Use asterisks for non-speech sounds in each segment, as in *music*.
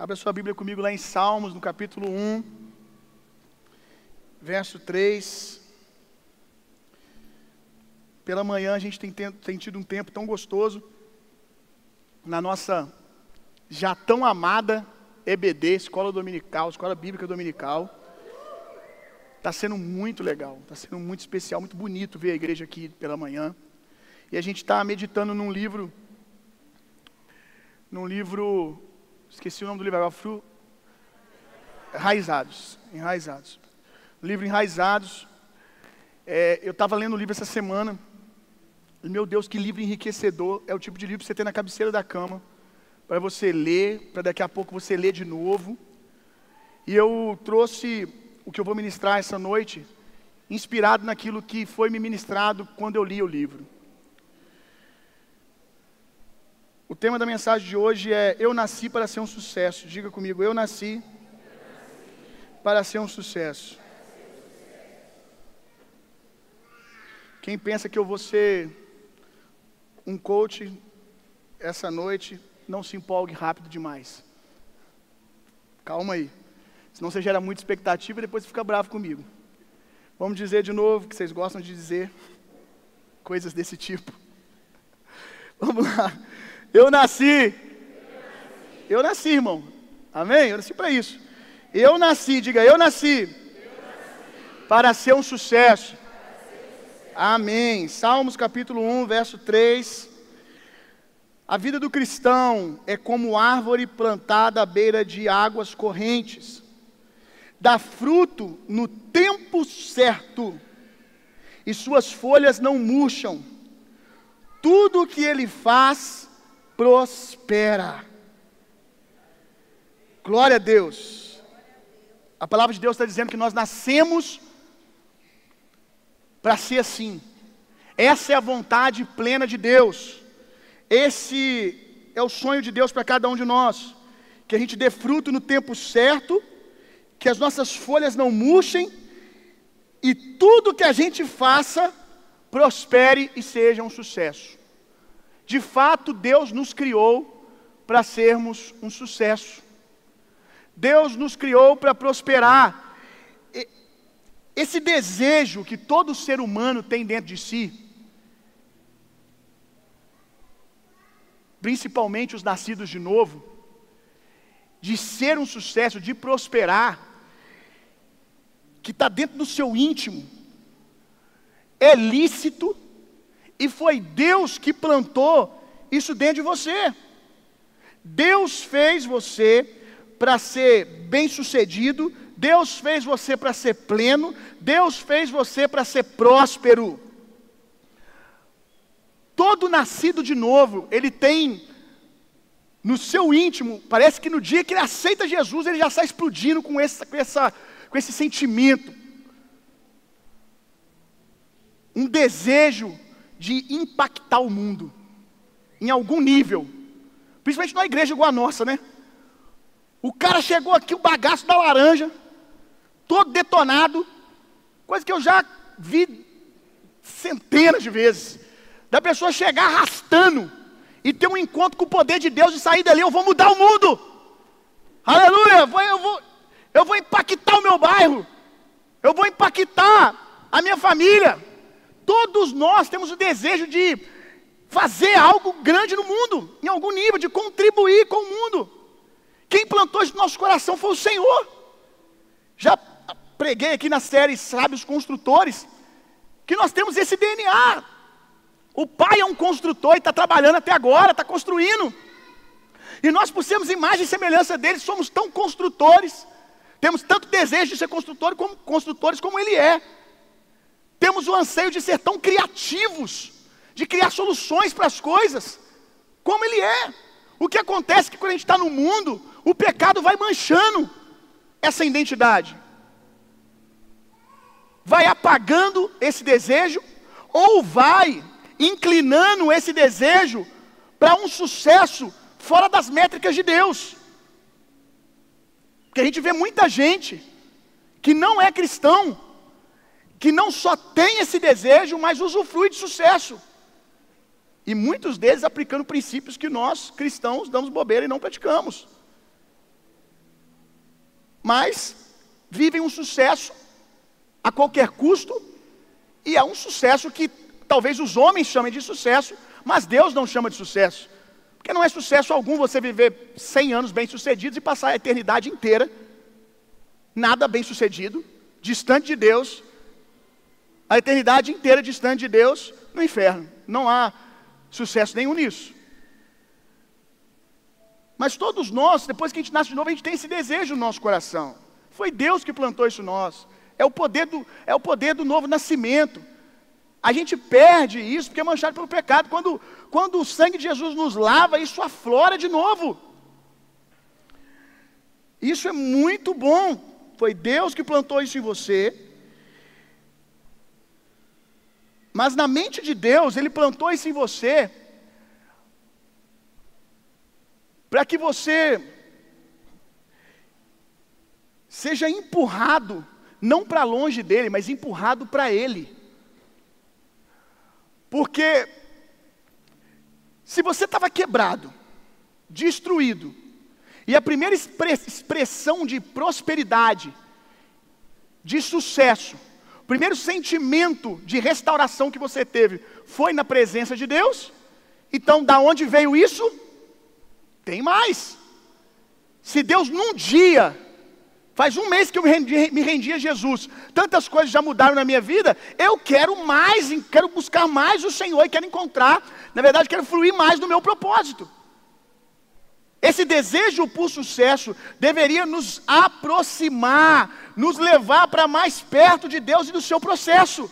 Abra sua Bíblia comigo lá em Salmos, no capítulo 1, verso 3. Pela manhã a gente tem, tem tido um tempo tão gostoso na nossa já tão amada EBD, Escola Dominical, Escola Bíblica Dominical. Está sendo muito legal, está sendo muito especial, muito bonito ver a igreja aqui pela manhã. E a gente está meditando num livro, num livro, esqueci o nome do livro agora, Fru, Enraizados, Enraizados. Livro Enraizados, é, eu estava lendo o livro essa semana, e meu Deus, que livro enriquecedor, é o tipo de livro que você tem na cabeceira da cama, para você ler, para daqui a pouco você ler de novo. E eu trouxe o que eu vou ministrar essa noite, inspirado naquilo que foi me ministrado quando eu li o livro. O tema da mensagem de hoje é Eu nasci para ser um sucesso. Diga comigo, eu nasci para ser um sucesso. Quem pensa que eu vou ser um coach essa noite, não se empolgue rápido demais. Calma aí. Senão você gera muita expectativa e depois fica bravo comigo. Vamos dizer de novo que vocês gostam de dizer coisas desse tipo. *laughs* Vamos lá. Eu nasci. Eu nasci, irmão. Amém? Eu nasci para isso. Eu nasci, diga, eu nasci. Para ser um sucesso. Amém. Salmos capítulo 1, verso 3. A vida do cristão é como árvore plantada à beira de águas correntes. Dá fruto no tempo certo, e suas folhas não murcham. Tudo o que ele faz prospera. Glória a Deus. A palavra de Deus está dizendo que nós nascemos para ser assim. Essa é a vontade plena de Deus. Esse é o sonho de Deus para cada um de nós. Que a gente dê fruto no tempo certo, que as nossas folhas não murchem e tudo que a gente faça prospere e seja um sucesso. De fato, Deus nos criou para sermos um sucesso. Deus nos criou para prosperar. Esse desejo que todo ser humano tem dentro de si, principalmente os nascidos de novo, de ser um sucesso, de prosperar, que está dentro do seu íntimo, é lícito e foi Deus que plantou isso dentro de você. Deus fez você para ser bem-sucedido, Deus fez você para ser pleno, Deus fez você para ser próspero. Todo nascido de novo, ele tem no seu íntimo, parece que no dia que ele aceita Jesus, ele já está explodindo com, essa, com, essa, com esse sentimento. Um desejo de impactar o mundo, em algum nível, principalmente numa igreja igual a nossa, né? O cara chegou aqui, o bagaço da laranja, todo detonado, coisa que eu já vi centenas de vezes, da pessoa chegar arrastando e ter um encontro com o poder de Deus e sair dali, eu vou mudar o mundo, aleluia, eu vou, eu vou, eu vou impactar o meu bairro, eu vou impactar a minha família, Todos nós temos o desejo de fazer algo grande no mundo, em algum nível, de contribuir com o mundo. Quem plantou isso no nosso coração foi o Senhor. Já preguei aqui na série Sábios Construtores, que nós temos esse DNA. O pai é um construtor e está trabalhando até agora, está construindo. E nós, por sermos imagem e semelhança dele, somos tão construtores, temos tanto desejo de ser construtor como, construtores como ele é. Temos o anseio de ser tão criativos, de criar soluções para as coisas, como Ele é. O que acontece é que quando a gente está no mundo, o pecado vai manchando essa identidade, vai apagando esse desejo, ou vai inclinando esse desejo para um sucesso fora das métricas de Deus. Porque a gente vê muita gente que não é cristão, que não só tem esse desejo, mas usufrui de sucesso. E muitos deles aplicando princípios que nós, cristãos, damos bobeira e não praticamos. mas vivem um sucesso a qualquer custo, e é um sucesso que talvez os homens chamem de sucesso, mas Deus não chama de sucesso. Porque não é sucesso algum você viver 100 anos bem-sucedidos e passar a eternidade inteira nada bem-sucedido, distante de Deus, a eternidade inteira distante de Deus no inferno. Não há sucesso nenhum nisso. Mas todos nós, depois que a gente nasce de novo, a gente tem esse desejo no nosso coração. Foi Deus que plantou isso em nós. É o poder do, é o poder do novo nascimento. A gente perde isso porque é manchado pelo pecado. Quando, quando o sangue de Jesus nos lava, isso aflora de novo. Isso é muito bom. Foi Deus que plantou isso em você. Mas na mente de Deus, Ele plantou isso em você para que você seja empurrado, não para longe dele, mas empurrado para ele. Porque se você estava quebrado, destruído, e a primeira expressão de prosperidade, de sucesso, primeiro sentimento de restauração que você teve foi na presença de Deus, então da onde veio isso? Tem mais. Se Deus num dia, faz um mês que eu me rendi, me rendi a Jesus, tantas coisas já mudaram na minha vida, eu quero mais, quero buscar mais o Senhor e quero encontrar, na verdade, quero fluir mais no meu propósito. Esse desejo por sucesso deveria nos aproximar, nos levar para mais perto de Deus e do seu processo.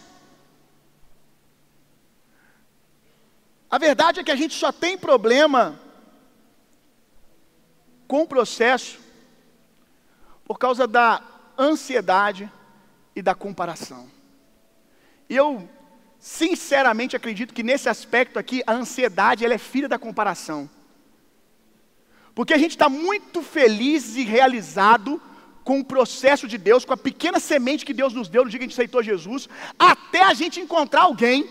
A verdade é que a gente só tem problema com o processo por causa da ansiedade e da comparação. E eu sinceramente acredito que nesse aspecto aqui a ansiedade ela é filha da comparação. Porque a gente está muito feliz e realizado com o processo de Deus, com a pequena semente que Deus nos deu no dia que a gente aceitou Jesus, até a gente encontrar alguém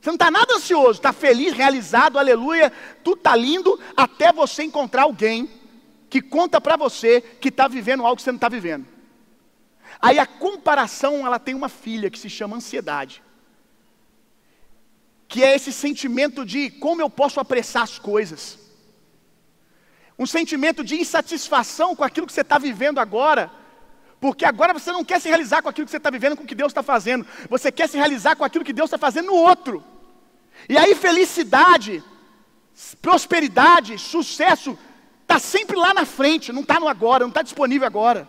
você não está nada ansioso, está feliz, realizado, aleluia, tudo está lindo, até você encontrar alguém que conta para você que está vivendo algo que você não está vivendo. Aí a comparação, ela tem uma filha que se chama ansiedade. Que é esse sentimento de como eu posso apressar as coisas. Um sentimento de insatisfação com aquilo que você está vivendo agora. Porque agora você não quer se realizar com aquilo que você está vivendo, com o que Deus está fazendo. Você quer se realizar com aquilo que Deus está fazendo no outro. E aí felicidade, prosperidade, sucesso está sempre lá na frente, não está no agora, não está disponível agora.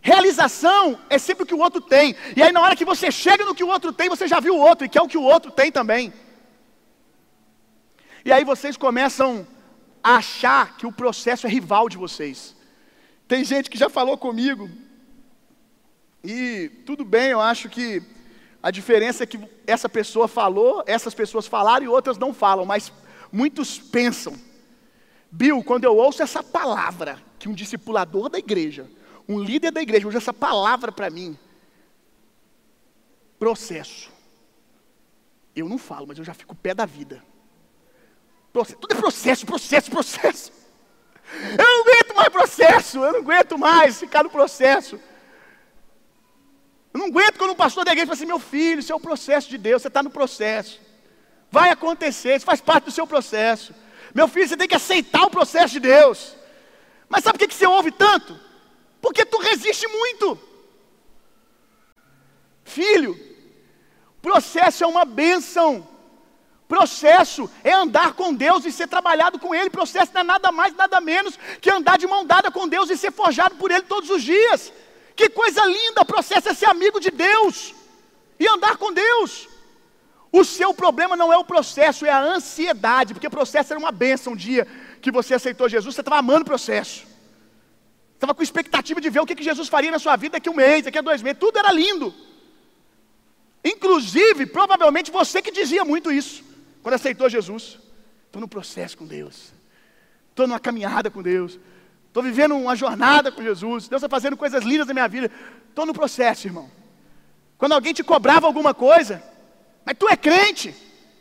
Realização é sempre o que o outro tem. E aí, na hora que você chega no que o outro tem, você já viu o outro e quer o que o outro tem também. E aí vocês começam achar que o processo é rival de vocês. Tem gente que já falou comigo, e tudo bem, eu acho que a diferença é que essa pessoa falou, essas pessoas falaram e outras não falam, mas muitos pensam. Bill, quando eu ouço essa palavra, que um discipulador da igreja, um líder da igreja usa essa palavra para mim, processo. Eu não falo, mas eu já fico pé da vida. Tudo é processo, processo, processo. Eu não aguento mais processo, eu não aguento mais ficar no processo. Eu não aguento quando um pastor da igreja fala assim: meu filho, isso é o processo de Deus, você está no processo. Vai acontecer, isso faz parte do seu processo. Meu filho, você tem que aceitar o processo de Deus. Mas sabe por que você ouve tanto? Porque tu resiste muito. Filho, processo é uma bênção. Processo é andar com Deus e ser trabalhado com Ele. Processo não é nada mais, nada menos que andar de mão dada com Deus e ser forjado por Ele todos os dias. Que coisa linda! Processo é ser amigo de Deus e andar com Deus. O seu problema não é o processo, é a ansiedade, porque processo era uma benção um dia que você aceitou Jesus, você estava amando o processo. Estava com expectativa de ver o que, que Jesus faria na sua vida daqui a um mês, daqui a dois meses, tudo era lindo. Inclusive, provavelmente você que dizia muito isso, quando aceitou Jesus. Estou no processo com Deus, estou numa caminhada com Deus, estou vivendo uma jornada com Jesus, Deus está fazendo coisas lindas na minha vida, estou no processo, irmão. Quando alguém te cobrava alguma coisa, mas tu é crente,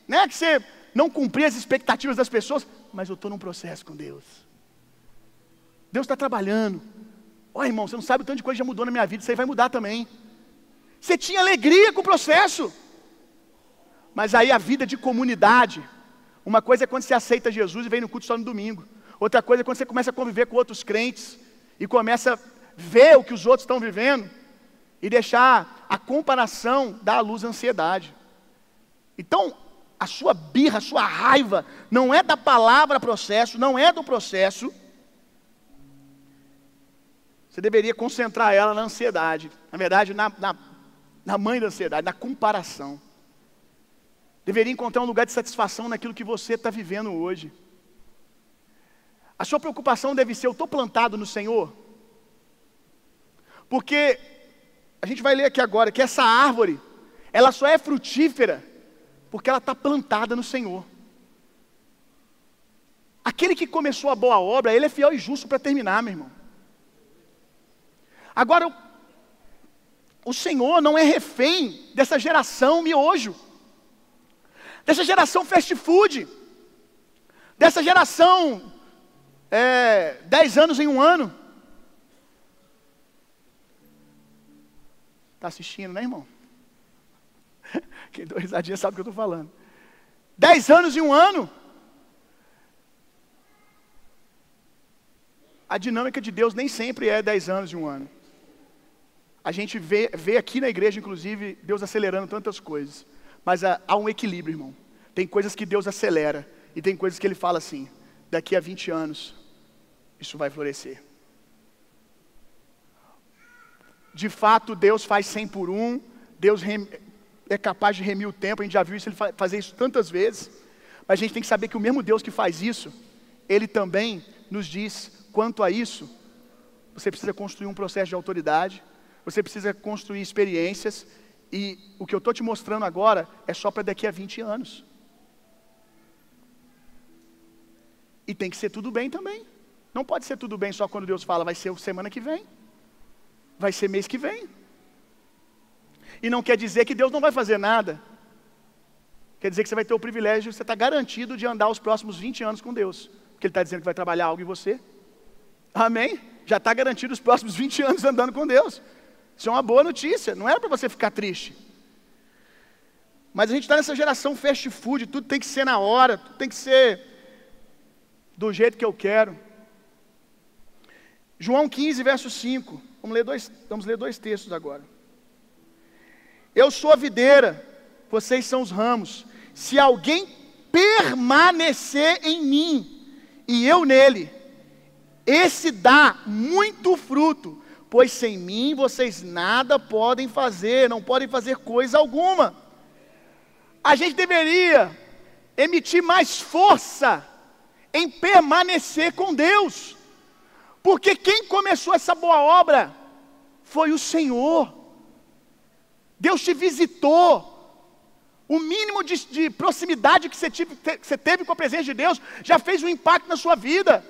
né? Que você não cumprir as expectativas das pessoas, mas eu estou num processo com Deus. Deus está trabalhando. Olha, irmão, você não sabe o tanto de coisa que já mudou na minha vida, isso aí vai mudar também. Você tinha alegria com o processo. Mas aí a vida de comunidade, uma coisa é quando você aceita Jesus e vem no culto só no domingo. Outra coisa é quando você começa a conviver com outros crentes e começa a ver o que os outros estão vivendo e deixar a comparação dar à luz à ansiedade. Então, a sua birra, a sua raiva, não é da palavra processo, não é do processo. Você deveria concentrar ela na ansiedade. Na verdade, na, na, na mãe da ansiedade, na comparação. Deveria encontrar um lugar de satisfação naquilo que você está vivendo hoje. A sua preocupação deve ser: eu estou plantado no Senhor? Porque a gente vai ler aqui agora que essa árvore, ela só é frutífera porque ela está plantada no Senhor. Aquele que começou a boa obra, ele é fiel e justo para terminar, meu irmão. Agora, o Senhor não é refém dessa geração miojo, dessa geração fast food, dessa geração é, dez anos em um ano. Está assistindo, né, irmão? *laughs* Quem deu risadinha sabe o que eu estou falando. Dez anos em um ano. A dinâmica de Deus nem sempre é dez anos em um ano. A gente vê, vê aqui na igreja, inclusive, Deus acelerando tantas coisas. Mas há, há um equilíbrio, irmão. Tem coisas que Deus acelera. E tem coisas que Ele fala assim: daqui a 20 anos, isso vai florescer. De fato, Deus faz 100 por um. Deus é capaz de remir o tempo, a gente já viu isso, ele fazer isso tantas vezes, mas a gente tem que saber que o mesmo Deus que faz isso, ele também nos diz quanto a isso, você precisa construir um processo de autoridade, você precisa construir experiências, e o que eu estou te mostrando agora é só para daqui a 20 anos. E tem que ser tudo bem também. Não pode ser tudo bem só quando Deus fala, vai ser semana que vem, vai ser mês que vem. E não quer dizer que Deus não vai fazer nada. Quer dizer que você vai ter o privilégio, você está garantido de andar os próximos 20 anos com Deus. Porque Ele está dizendo que vai trabalhar algo em você. Amém? Já está garantido os próximos 20 anos andando com Deus. Isso é uma boa notícia, não era para você ficar triste. Mas a gente está nessa geração fast food, tudo tem que ser na hora, tudo tem que ser do jeito que eu quero. João 15, verso 5. Vamos ler dois, vamos ler dois textos agora. Eu sou a videira, vocês são os ramos. Se alguém permanecer em mim e eu nele, esse dá muito fruto, pois sem mim vocês nada podem fazer, não podem fazer coisa alguma. A gente deveria emitir mais força em permanecer com Deus, porque quem começou essa boa obra foi o Senhor. Deus te visitou. O mínimo de, de proximidade que você, tive, que você teve com a presença de Deus já fez um impacto na sua vida.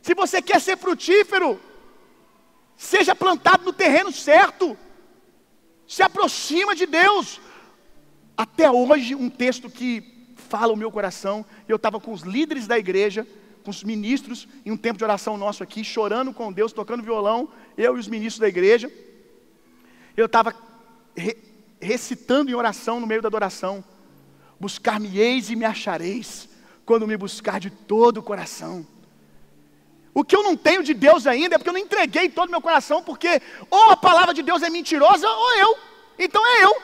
Se você quer ser frutífero, seja plantado no terreno certo. Se aproxima de Deus. Até hoje, um texto que fala o meu coração. Eu estava com os líderes da igreja, com os ministros, em um tempo de oração nosso aqui, chorando com Deus, tocando violão, eu e os ministros da igreja. Eu estava re, recitando em oração no meio da adoração: Buscar-me-eis e me achareis, quando me buscar de todo o coração. O que eu não tenho de Deus ainda é porque eu não entreguei todo o meu coração, porque ou a palavra de Deus é mentirosa ou eu. Então é eu.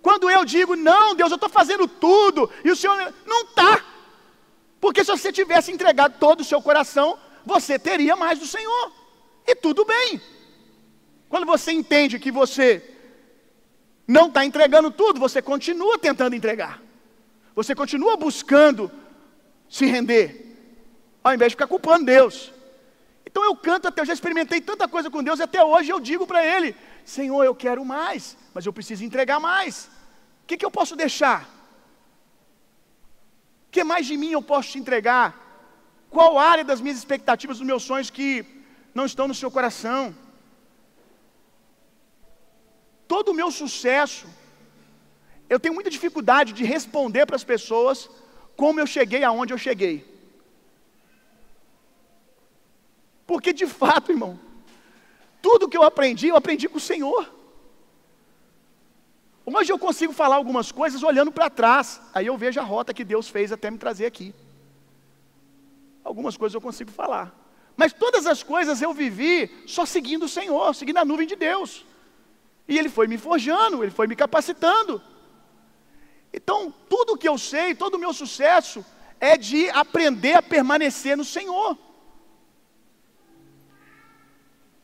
Quando eu digo, não, Deus, eu estou fazendo tudo, e o Senhor não está. Porque se você tivesse entregado todo o seu coração, você teria mais do Senhor. E tudo bem. Quando você entende que você não está entregando tudo, você continua tentando entregar. Você continua buscando se render, ao invés de ficar culpando Deus. Então eu canto até, eu já experimentei tanta coisa com Deus, e até hoje eu digo para Ele: Senhor, eu quero mais, mas eu preciso entregar mais. O que, que eu posso deixar? O que mais de mim eu posso te entregar? Qual área das minhas expectativas, dos meus sonhos que não estão no seu coração? todo o meu sucesso, eu tenho muita dificuldade de responder para as pessoas como eu cheguei aonde eu cheguei. Porque de fato, irmão, tudo que eu aprendi, eu aprendi com o Senhor. Hoje eu consigo falar algumas coisas olhando para trás, aí eu vejo a rota que Deus fez até me trazer aqui. Algumas coisas eu consigo falar, mas todas as coisas eu vivi só seguindo o Senhor, seguindo a nuvem de Deus. E Ele foi me forjando, Ele foi me capacitando. Então, tudo que eu sei, todo o meu sucesso é de aprender a permanecer no Senhor.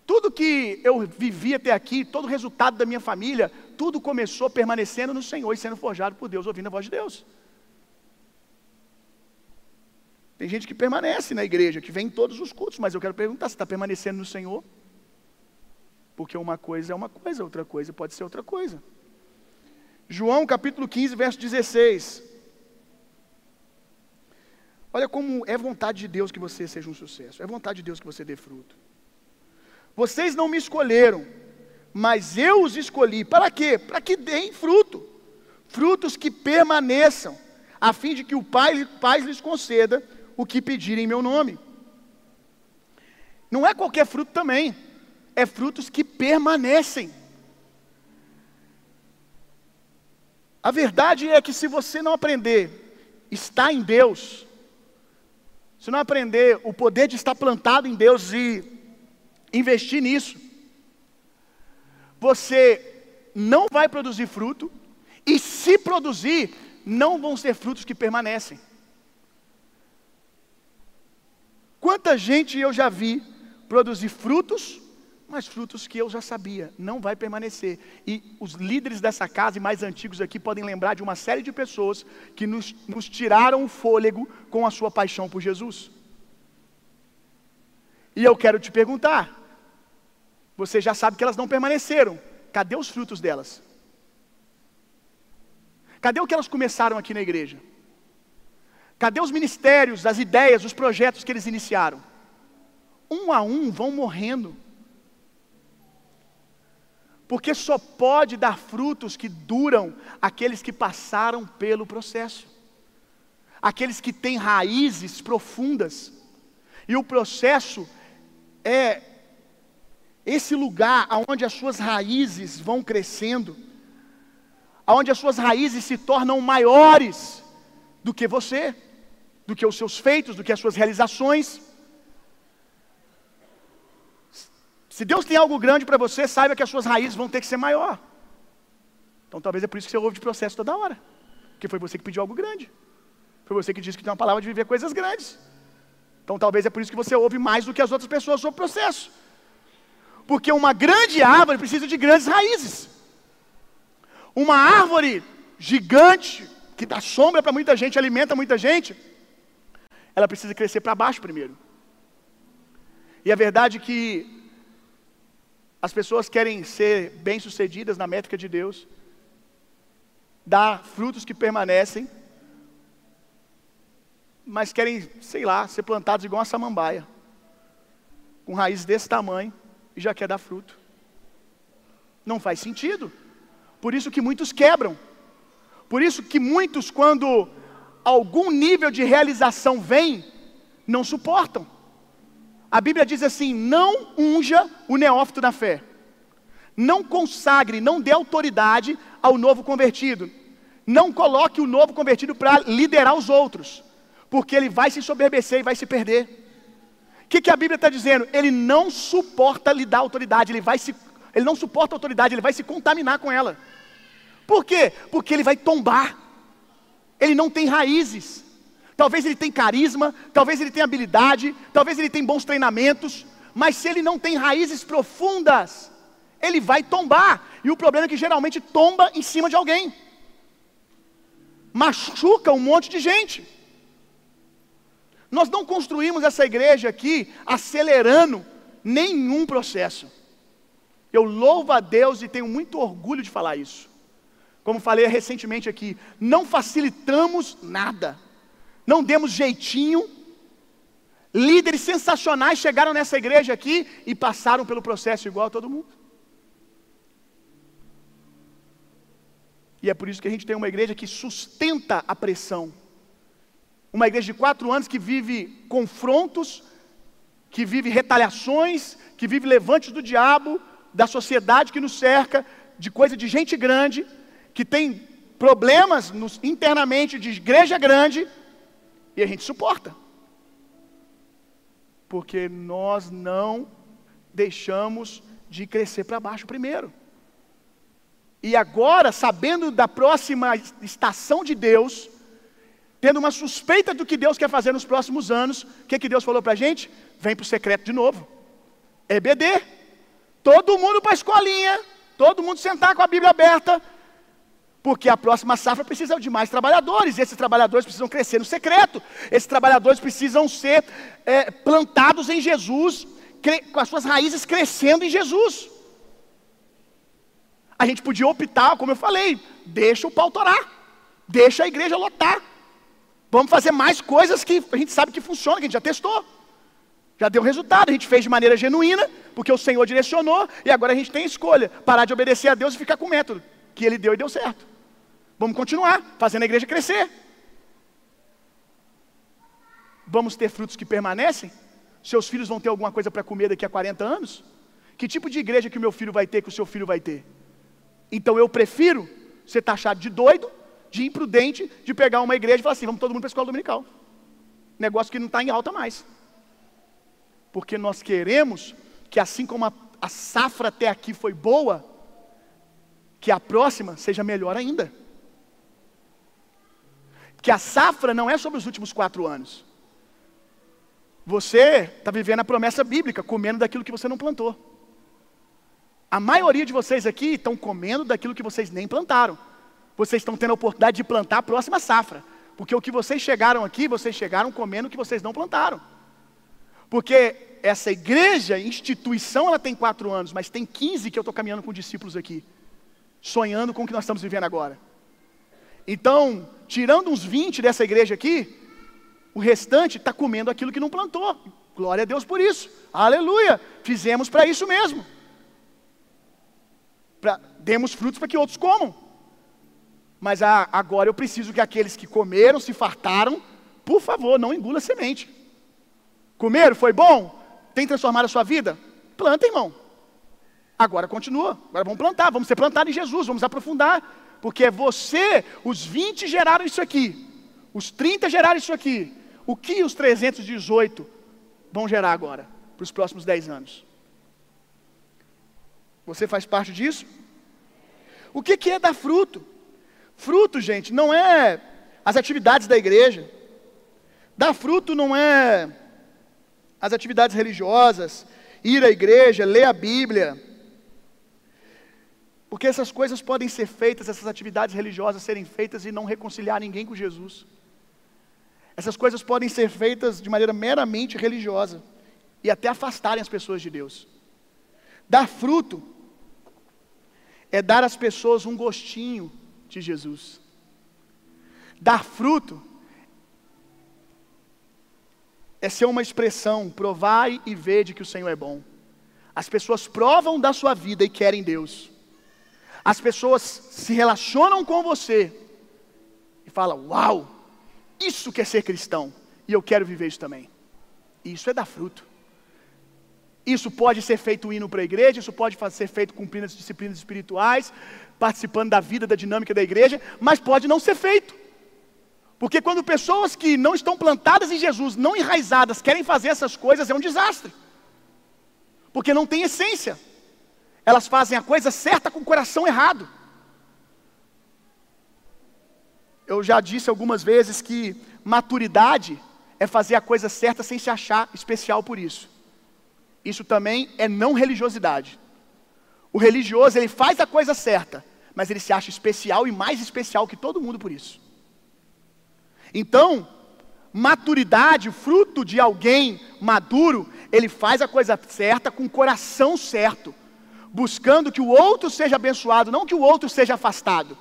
Tudo que eu vivi até aqui, todo o resultado da minha família, tudo começou permanecendo no Senhor e sendo forjado por Deus, ouvindo a voz de Deus. Tem gente que permanece na igreja, que vem em todos os cultos, mas eu quero perguntar: se está permanecendo no Senhor? Porque uma coisa é uma coisa, outra coisa pode ser outra coisa. João capítulo 15, verso 16. Olha como é vontade de Deus que você seja um sucesso, é vontade de Deus que você dê fruto. Vocês não me escolheram, mas eu os escolhi. Para quê? Para que deem fruto. Frutos que permaneçam, a fim de que o Pai, Pai lhes conceda o que pedirem em meu nome. Não é qualquer fruto também, é frutos que permanecem. A verdade é que se você não aprender estar em Deus, se não aprender o poder de estar plantado em Deus e investir nisso, você não vai produzir fruto, e se produzir, não vão ser frutos que permanecem. Quanta gente eu já vi produzir frutos mas frutos que eu já sabia, não vai permanecer. E os líderes dessa casa e mais antigos aqui podem lembrar de uma série de pessoas que nos, nos tiraram o fôlego com a sua paixão por Jesus. E eu quero te perguntar: você já sabe que elas não permaneceram, cadê os frutos delas? Cadê o que elas começaram aqui na igreja? Cadê os ministérios, as ideias, os projetos que eles iniciaram? Um a um vão morrendo porque só pode dar frutos que duram aqueles que passaram pelo processo, aqueles que têm raízes profundas. E o processo é esse lugar onde as suas raízes vão crescendo, onde as suas raízes se tornam maiores do que você, do que os seus feitos, do que as suas realizações. Se Deus tem algo grande para você, saiba que as suas raízes vão ter que ser maior. Então talvez é por isso que você ouve de processo toda hora. Porque foi você que pediu algo grande. Foi você que disse que tem uma palavra de viver coisas grandes. Então talvez é por isso que você ouve mais do que as outras pessoas sobre o processo. Porque uma grande árvore precisa de grandes raízes. Uma árvore gigante, que dá sombra para muita gente, alimenta muita gente, ela precisa crescer para baixo primeiro. E a verdade é que as pessoas querem ser bem-sucedidas na métrica de Deus, dar frutos que permanecem, mas querem, sei lá, ser plantados igual uma samambaia, com raízes desse tamanho e já quer dar fruto. Não faz sentido. Por isso que muitos quebram. Por isso que muitos, quando algum nível de realização vem, não suportam. A Bíblia diz assim: não unja o neófito na fé. Não consagre, não dê autoridade ao novo convertido. Não coloque o novo convertido para liderar os outros, porque ele vai se soberbecer e vai se perder. Que, que a Bíblia está dizendo? Ele não suporta lhe dar autoridade, ele, vai se, ele não suporta autoridade, ele vai se contaminar com ela. Por quê? Porque ele vai tombar. Ele não tem raízes. Talvez ele tenha carisma, talvez ele tenha habilidade, talvez ele tenha bons treinamentos, mas se ele não tem raízes profundas, ele vai tombar. E o problema é que geralmente tomba em cima de alguém. Machuca um monte de gente. Nós não construímos essa igreja aqui acelerando nenhum processo. Eu louvo a Deus e tenho muito orgulho de falar isso. Como falei recentemente aqui, não facilitamos nada não demos jeitinho. Líderes sensacionais chegaram nessa igreja aqui e passaram pelo processo igual a todo mundo. E é por isso que a gente tem uma igreja que sustenta a pressão. Uma igreja de quatro anos que vive confrontos, que vive retaliações, que vive levantes do diabo, da sociedade que nos cerca, de coisa de gente grande, que tem problemas nos, internamente de igreja grande, e a gente suporta. Porque nós não deixamos de crescer para baixo primeiro. E agora, sabendo da próxima estação de Deus, tendo uma suspeita do que Deus quer fazer nos próximos anos, o que, que Deus falou para a gente? Vem para o secreto de novo. EBD. Todo mundo para a escolinha, todo mundo sentar com a Bíblia aberta, porque a próxima safra precisa de mais trabalhadores, e esses trabalhadores precisam crescer no secreto, esses trabalhadores precisam ser é, plantados em Jesus, com as suas raízes crescendo em Jesus. A gente podia optar, como eu falei, deixa o pau torar, deixa a igreja lotar. Vamos fazer mais coisas que a gente sabe que funciona, que a gente já testou. Já deu resultado, a gente fez de maneira genuína, porque o Senhor direcionou, e agora a gente tem escolha: parar de obedecer a Deus e ficar com o método que Ele deu e deu certo. Vamos continuar fazendo a igreja crescer. Vamos ter frutos que permanecem? Seus filhos vão ter alguma coisa para comer daqui a 40 anos? Que tipo de igreja que o meu filho vai ter, que o seu filho vai ter? Então eu prefiro ser taxado de doido, de imprudente, de pegar uma igreja e falar assim: vamos todo mundo para a escola dominical. Negócio que não está em alta mais. Porque nós queremos que, assim como a, a safra até aqui foi boa, que a próxima seja melhor ainda. Que a safra não é sobre os últimos quatro anos. Você está vivendo a promessa bíblica, comendo daquilo que você não plantou. A maioria de vocês aqui estão comendo daquilo que vocês nem plantaram. Vocês estão tendo a oportunidade de plantar a próxima safra. Porque o que vocês chegaram aqui, vocês chegaram comendo o que vocês não plantaram. Porque essa igreja, instituição, ela tem quatro anos, mas tem 15 que eu estou caminhando com discípulos aqui, sonhando com o que nós estamos vivendo agora. Então, tirando uns 20 dessa igreja aqui, o restante está comendo aquilo que não plantou. Glória a Deus por isso. Aleluia. Fizemos para isso mesmo pra, demos frutos para que outros comam. Mas a, agora eu preciso que aqueles que comeram, se fartaram, por favor, não engula semente. Comeram, foi bom? Tem transformado a sua vida? Planta, irmão. Agora continua. Agora vamos plantar, vamos ser plantados em Jesus, vamos aprofundar. Porque é você, os 20 geraram isso aqui, os 30 geraram isso aqui. O que os 318 vão gerar agora, para os próximos 10 anos? Você faz parte disso? O que, que é dar fruto? Fruto, gente, não é as atividades da igreja. Dar fruto não é as atividades religiosas, ir à igreja, ler a Bíblia. Porque essas coisas podem ser feitas, essas atividades religiosas serem feitas e não reconciliar ninguém com Jesus. Essas coisas podem ser feitas de maneira meramente religiosa e até afastarem as pessoas de Deus. Dar fruto é dar às pessoas um gostinho de Jesus. Dar fruto é ser uma expressão, provai e vede que o Senhor é bom. As pessoas provam da sua vida e querem Deus. As pessoas se relacionam com você e falam: Uau, isso quer ser cristão e eu quero viver isso também. Isso é dar fruto. Isso pode ser feito indo para a igreja, isso pode ser feito cumprindo as disciplinas espirituais, participando da vida, da dinâmica da igreja, mas pode não ser feito. Porque quando pessoas que não estão plantadas em Jesus, não enraizadas, querem fazer essas coisas, é um desastre. Porque não tem essência. Elas fazem a coisa certa com o coração errado. Eu já disse algumas vezes que maturidade é fazer a coisa certa sem se achar especial por isso. Isso também é não religiosidade. O religioso, ele faz a coisa certa, mas ele se acha especial e mais especial que todo mundo por isso. Então, maturidade, fruto de alguém maduro, ele faz a coisa certa com o coração certo, buscando que o outro seja abençoado, não que o outro seja afastado.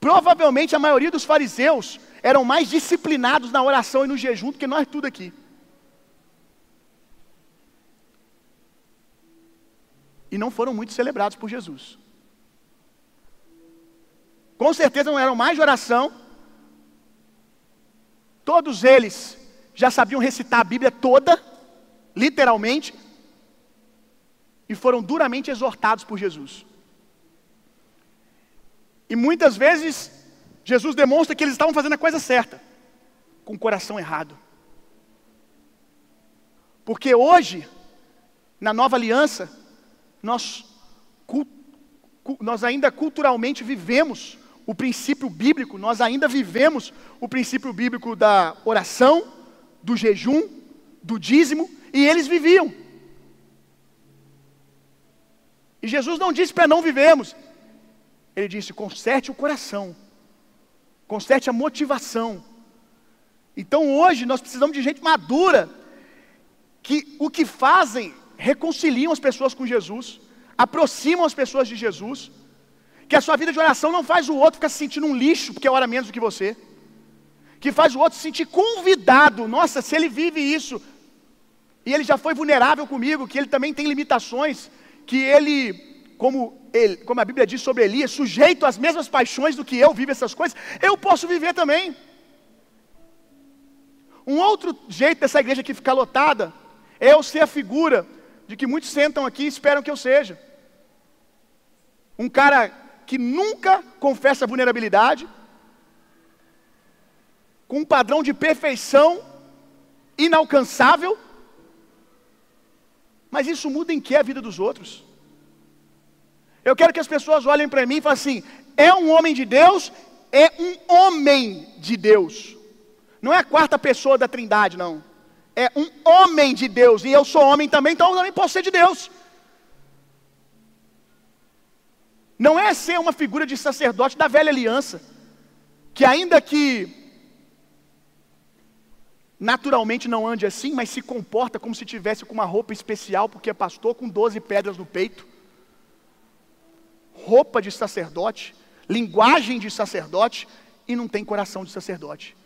Provavelmente a maioria dos fariseus eram mais disciplinados na oração e no jejum do que nós tudo aqui. E não foram muito celebrados por Jesus. Com certeza não eram mais de oração. Todos eles já sabiam recitar a Bíblia toda, literalmente, e foram duramente exortados por Jesus. E muitas vezes, Jesus demonstra que eles estavam fazendo a coisa certa, com o coração errado. Porque hoje, na nova aliança, nós, nós ainda culturalmente vivemos o princípio bíblico, nós ainda vivemos o princípio bíblico da oração, do jejum, do dízimo, e eles viviam. E Jesus não disse para não vivermos, ele disse: conserte o coração, conserte a motivação. Então hoje nós precisamos de gente madura, que o que fazem reconciliam as pessoas com Jesus, aproximam as pessoas de Jesus, que a sua vida de oração não faz o outro ficar se sentindo um lixo porque ora menos do que você, que faz o outro se sentir convidado. Nossa, se ele vive isso, e ele já foi vulnerável comigo, que ele também tem limitações, que ele, como, ele, como a Bíblia diz sobre Elias, sujeito às mesmas paixões do que eu vivo essas coisas, eu posso viver também. Um outro jeito dessa igreja aqui ficar lotada é eu ser a figura de que muitos sentam aqui e esperam que eu seja. Um cara que nunca confessa vulnerabilidade, com um padrão de perfeição inalcançável, mas isso muda em que a vida dos outros? Eu quero que as pessoas olhem para mim e falem assim: é um homem de Deus, é um homem de Deus. Não é a quarta pessoa da trindade, não. É um homem de Deus, e eu sou homem também, então eu também posso ser de Deus. Não é ser uma figura de sacerdote da velha aliança, que ainda que naturalmente não ande assim, mas se comporta como se tivesse com uma roupa especial, porque é pastor com 12 pedras no peito. Roupa de sacerdote, linguagem de sacerdote e não tem coração de sacerdote.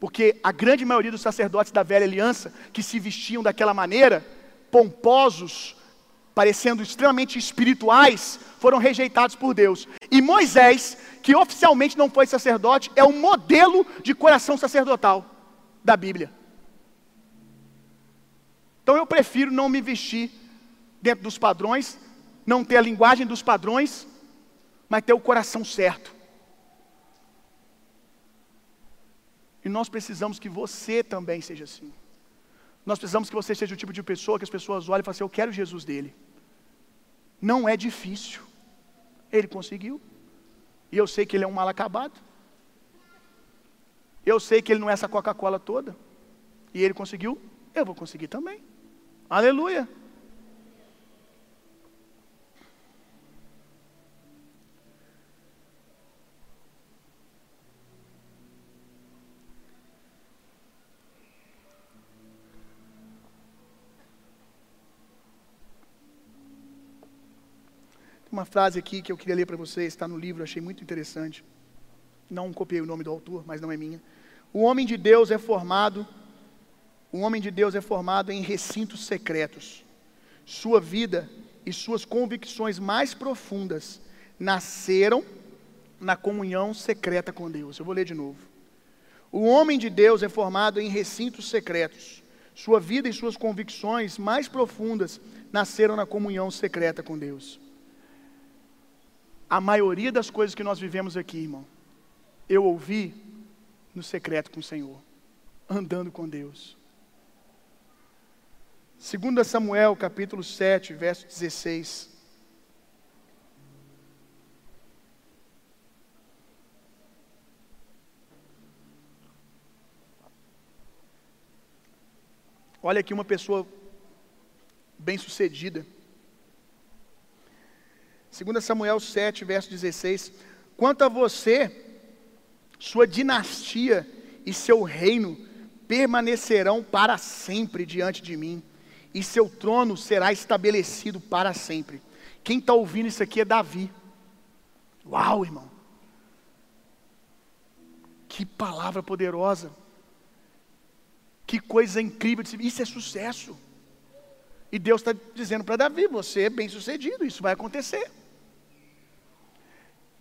Porque a grande maioria dos sacerdotes da velha aliança, que se vestiam daquela maneira, pomposos, parecendo extremamente espirituais, foram rejeitados por Deus. E Moisés, que oficialmente não foi sacerdote, é o modelo de coração sacerdotal da Bíblia. Então eu prefiro não me vestir dentro dos padrões, não ter a linguagem dos padrões, mas ter o coração certo. E nós precisamos que você também seja assim. Nós precisamos que você seja o tipo de pessoa que as pessoas olhem e falem assim: Eu quero Jesus dele. Não é difícil. Ele conseguiu. E eu sei que ele é um mal acabado. Eu sei que ele não é essa Coca-Cola toda. E ele conseguiu. Eu vou conseguir também. Aleluia. Frase aqui que eu queria ler para vocês, está no livro, achei muito interessante. Não copiei o nome do autor, mas não é minha. O homem de Deus é formado, o homem de Deus é formado em recintos secretos. Sua vida e suas convicções mais profundas nasceram na comunhão secreta com Deus. Eu vou ler de novo. O homem de Deus é formado em recintos secretos. Sua vida e suas convicções mais profundas nasceram na comunhão secreta com Deus a maioria das coisas que nós vivemos aqui, irmão, eu ouvi no secreto com o Senhor, andando com Deus. 2 Samuel, capítulo 7, verso 16. Olha aqui uma pessoa bem-sucedida. 2 Samuel 7, verso 16: Quanto a você, sua dinastia e seu reino permanecerão para sempre diante de mim, e seu trono será estabelecido para sempre. Quem está ouvindo isso aqui é Davi. Uau, irmão! Que palavra poderosa! Que coisa incrível! Isso é sucesso. E Deus está dizendo para Davi: você é bem sucedido, isso vai acontecer.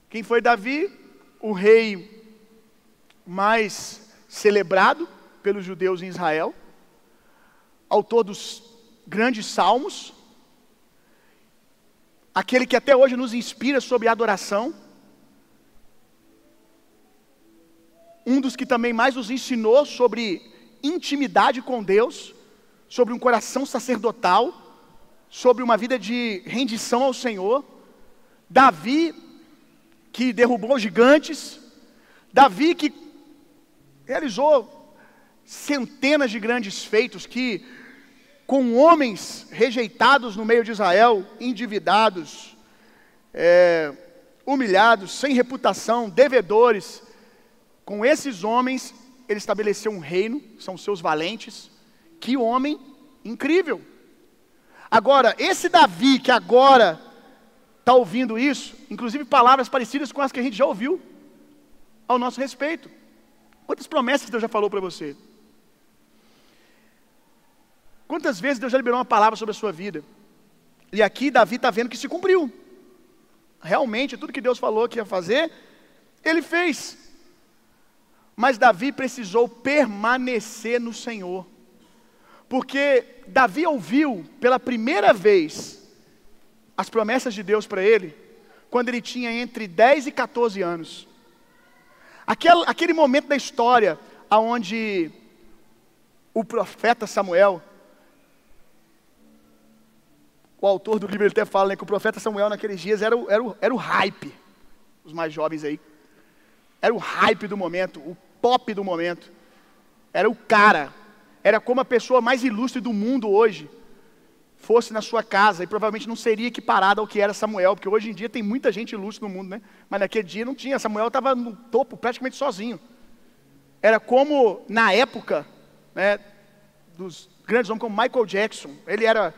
Quem foi Davi? O rei mais celebrado pelos judeus em Israel, autor dos grandes salmos, aquele que até hoje nos inspira sobre adoração, um dos que também mais nos ensinou sobre intimidade com Deus, sobre um coração sacerdotal, sobre uma vida de rendição ao Senhor. Davi, que derrubou gigantes, Davi, que realizou centenas de grandes feitos, que com homens rejeitados no meio de Israel, endividados, é, humilhados, sem reputação, devedores, com esses homens ele estabeleceu um reino, são seus valentes. Que homem incrível! Agora, esse Davi que agora está ouvindo isso, inclusive palavras parecidas com as que a gente já ouviu ao nosso respeito. Quantas promessas Deus já falou para você? Quantas vezes Deus já liberou uma palavra sobre a sua vida? E aqui Davi está vendo que se cumpriu. Realmente, tudo que Deus falou que ia fazer, ele fez. Mas Davi precisou permanecer no Senhor. Porque Davi ouviu pela primeira vez as promessas de Deus para ele, quando ele tinha entre 10 e 14 anos. Aquele, aquele momento da história onde o profeta Samuel o autor do livro ele até fala né, que o profeta Samuel naqueles dias era o, era, o, era o hype, os mais jovens aí. Era o hype do momento, o pop do momento. Era o cara. Era como a pessoa mais ilustre do mundo hoje fosse na sua casa e provavelmente não seria equiparada ao que era Samuel, porque hoje em dia tem muita gente ilustre no mundo, né? Mas naquele dia não tinha. Samuel estava no topo praticamente sozinho. Era como na época, né, dos grandes homens como Michael Jackson. Ele era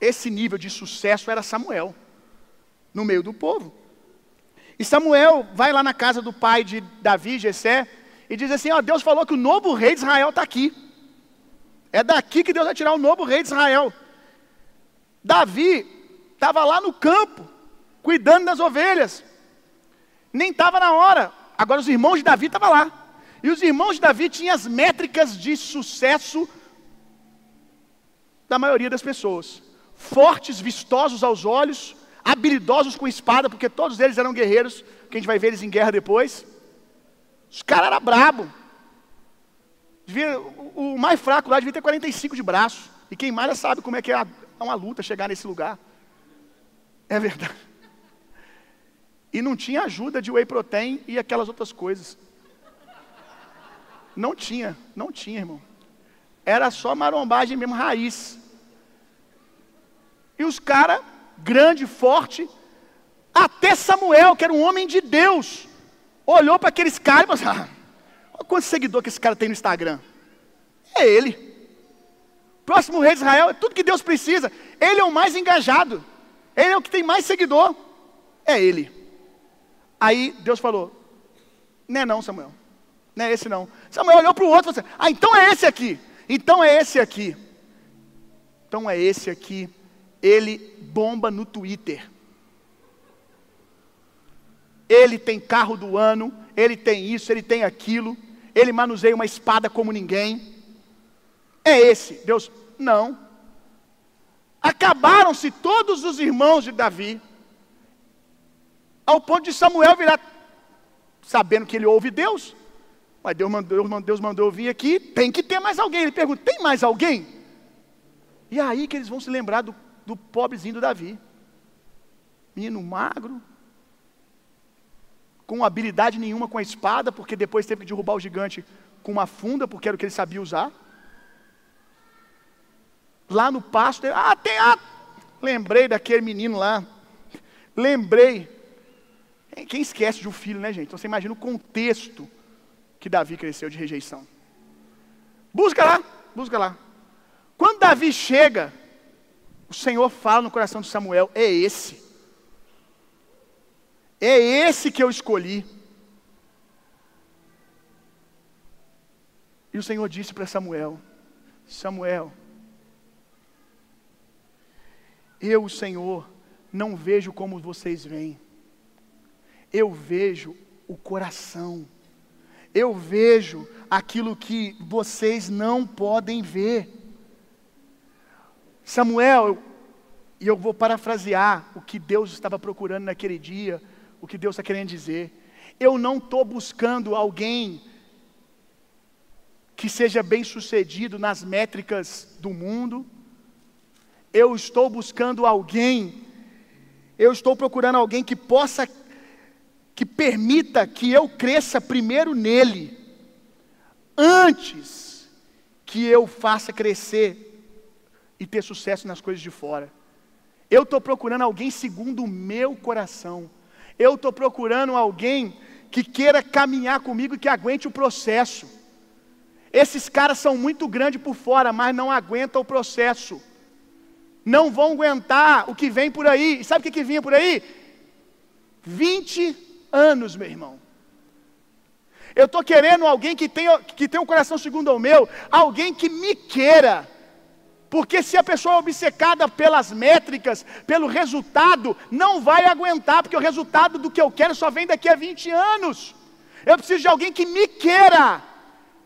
esse nível de sucesso era Samuel, no meio do povo. E Samuel vai lá na casa do pai de Davi, Jessé, e diz assim: ó, Deus falou que o novo rei de Israel está aqui. É daqui que Deus vai tirar o novo rei de Israel. Davi estava lá no campo, cuidando das ovelhas. Nem estava na hora. Agora os irmãos de Davi estavam lá. E os irmãos de Davi tinham as métricas de sucesso da maioria das pessoas fortes, vistosos aos olhos, habilidosos com espada, porque todos eles eram guerreiros, que a gente vai ver eles em guerra depois. Os caras eram brabo. Devia, o, o mais fraco lá devia ter 45 de braço. E quem mais sabe como é que é, é uma luta chegar nesse lugar. É verdade. E não tinha ajuda de whey protein e aquelas outras coisas. Não tinha, não tinha, irmão. Era só marombagem mesmo, raiz. E os caras, grande, forte, até Samuel, que era um homem de Deus, olhou para aqueles caras e falou assim, ah, olha quantos seguidores que esse cara tem no Instagram. É ele. Próximo rei de Israel, é tudo que Deus precisa. Ele é o mais engajado. Ele é o que tem mais seguidor. É ele. Aí Deus falou: Não é não, Samuel. Não é esse não. Samuel olhou para o outro e falou assim: Ah, então é esse aqui. Então é esse aqui. Então é esse aqui ele bomba no Twitter. Ele tem carro do ano, ele tem isso, ele tem aquilo, ele manuseia uma espada como ninguém. É esse. Deus, não. Acabaram-se todos os irmãos de Davi, ao ponto de Samuel virar, sabendo que ele ouve Deus, mas Deus mandou, Deus mandou vir aqui, tem que ter mais alguém. Ele pergunta: tem mais alguém? E é aí que eles vão se lembrar do do pobrezinho do Davi. Menino magro, com habilidade nenhuma com a espada, porque depois teve que derrubar o gigante com uma funda, porque era o que ele sabia usar. Lá no pasto, ah, tem a. Lembrei daquele menino lá. Lembrei. Quem esquece de um filho, né, gente? Então você imagina o contexto que Davi cresceu de rejeição. Busca lá, busca lá. Quando Davi chega o Senhor fala no coração de Samuel: é esse. É esse que eu escolhi. E o Senhor disse para Samuel: Samuel, eu, Senhor, não vejo como vocês veem, eu vejo o coração, eu vejo aquilo que vocês não podem ver. Samuel, e eu vou parafrasear o que Deus estava procurando naquele dia, o que Deus está querendo dizer. Eu não estou buscando alguém que seja bem sucedido nas métricas do mundo, eu estou buscando alguém, eu estou procurando alguém que possa, que permita que eu cresça primeiro nele, antes que eu faça crescer e ter sucesso nas coisas de fora. Eu estou procurando alguém segundo o meu coração. Eu estou procurando alguém que queira caminhar comigo e que aguente o processo. Esses caras são muito grandes por fora, mas não aguentam o processo. Não vão aguentar o que vem por aí. E sabe o que, que vinha por aí? 20 anos, meu irmão. Eu estou querendo alguém que tenha, que tenha um coração segundo o meu, alguém que me queira porque se a pessoa é obcecada pelas métricas, pelo resultado, não vai aguentar, porque o resultado do que eu quero só vem daqui a 20 anos. Eu preciso de alguém que me queira.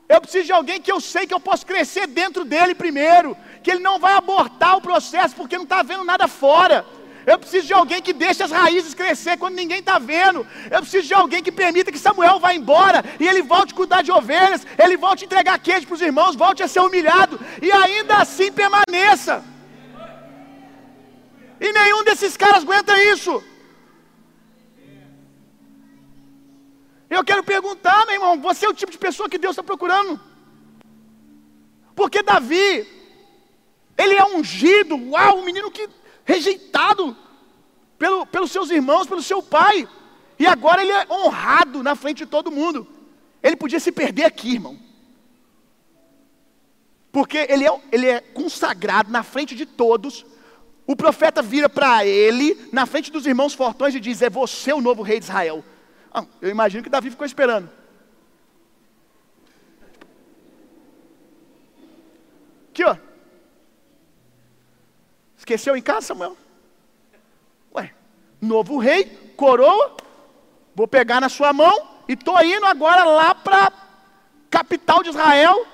Eu preciso de alguém que eu sei que eu posso crescer dentro dele primeiro, que ele não vai abortar o processo porque não está vendo nada fora. Eu preciso de alguém que deixe as raízes crescer quando ninguém está vendo. Eu preciso de alguém que permita que Samuel vá embora e ele volte a cuidar de ovelhas, ele volte a entregar queijo para os irmãos, volte a ser humilhado e ainda assim permaneça. E nenhum desses caras aguenta isso. Eu quero perguntar, meu irmão, você é o tipo de pessoa que Deus está procurando? Porque Davi, ele é ungido, uau, um menino que rejeitado pelo, pelos seus irmãos, pelo seu pai. E agora ele é honrado na frente de todo mundo. Ele podia se perder aqui, irmão. Porque ele é, ele é consagrado na frente de todos. O profeta vira para ele, na frente dos irmãos fortões, e diz: É você o novo rei de Israel. Ah, eu imagino que Davi ficou esperando. Aqui, ó. Esqueceu em casa, Samuel? Ué, novo rei, coroa, vou pegar na sua mão e estou indo agora lá para capital de Israel,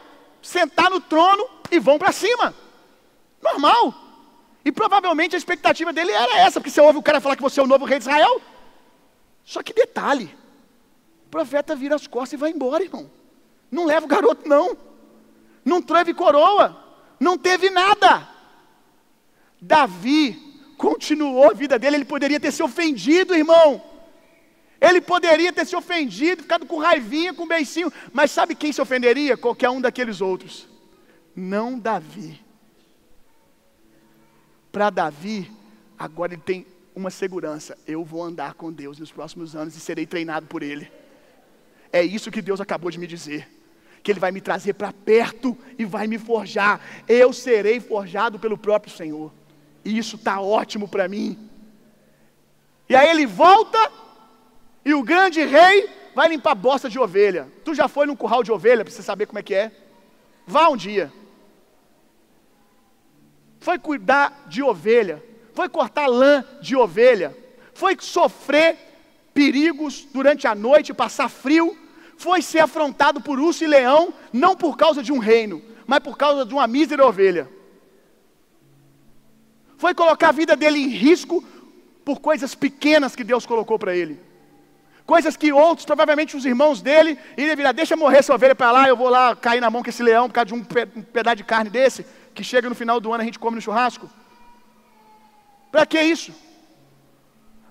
sentar no trono e vão para cima. Normal. E provavelmente a expectativa dele era essa, porque você ouve o cara falar que você é o novo rei de Israel. Só que detalhe: o profeta vira as costas e vai embora, irmão. Não leva o garoto, não. Não teve coroa. Não teve nada. Davi continuou a vida dele, ele poderia ter se ofendido, irmão. Ele poderia ter se ofendido, ficado com raivinha, com beicinho, mas sabe quem se ofenderia? Qualquer um daqueles outros. Não Davi. Para Davi, agora ele tem uma segurança: eu vou andar com Deus nos próximos anos e serei treinado por Ele. É isso que Deus acabou de me dizer. Que Ele vai me trazer para perto e vai me forjar. Eu serei forjado pelo próprio Senhor. E isso está ótimo para mim. E aí ele volta e o grande rei vai limpar bosta de ovelha. Tu já foi num curral de ovelha para você saber como é que é? Vá um dia. Foi cuidar de ovelha, foi cortar lã de ovelha, foi sofrer perigos durante a noite, passar frio, foi ser afrontado por urso e leão, não por causa de um reino, mas por causa de uma mísera ovelha foi colocar a vida dele em risco por coisas pequenas que Deus colocou para ele. Coisas que outros, provavelmente os irmãos dele, iriam virar, deixa morrer essa ovelha para lá, eu vou lá cair na mão com esse leão por causa de um, pedaço de carne desse, que chega no final do ano a gente come no churrasco. Para que isso?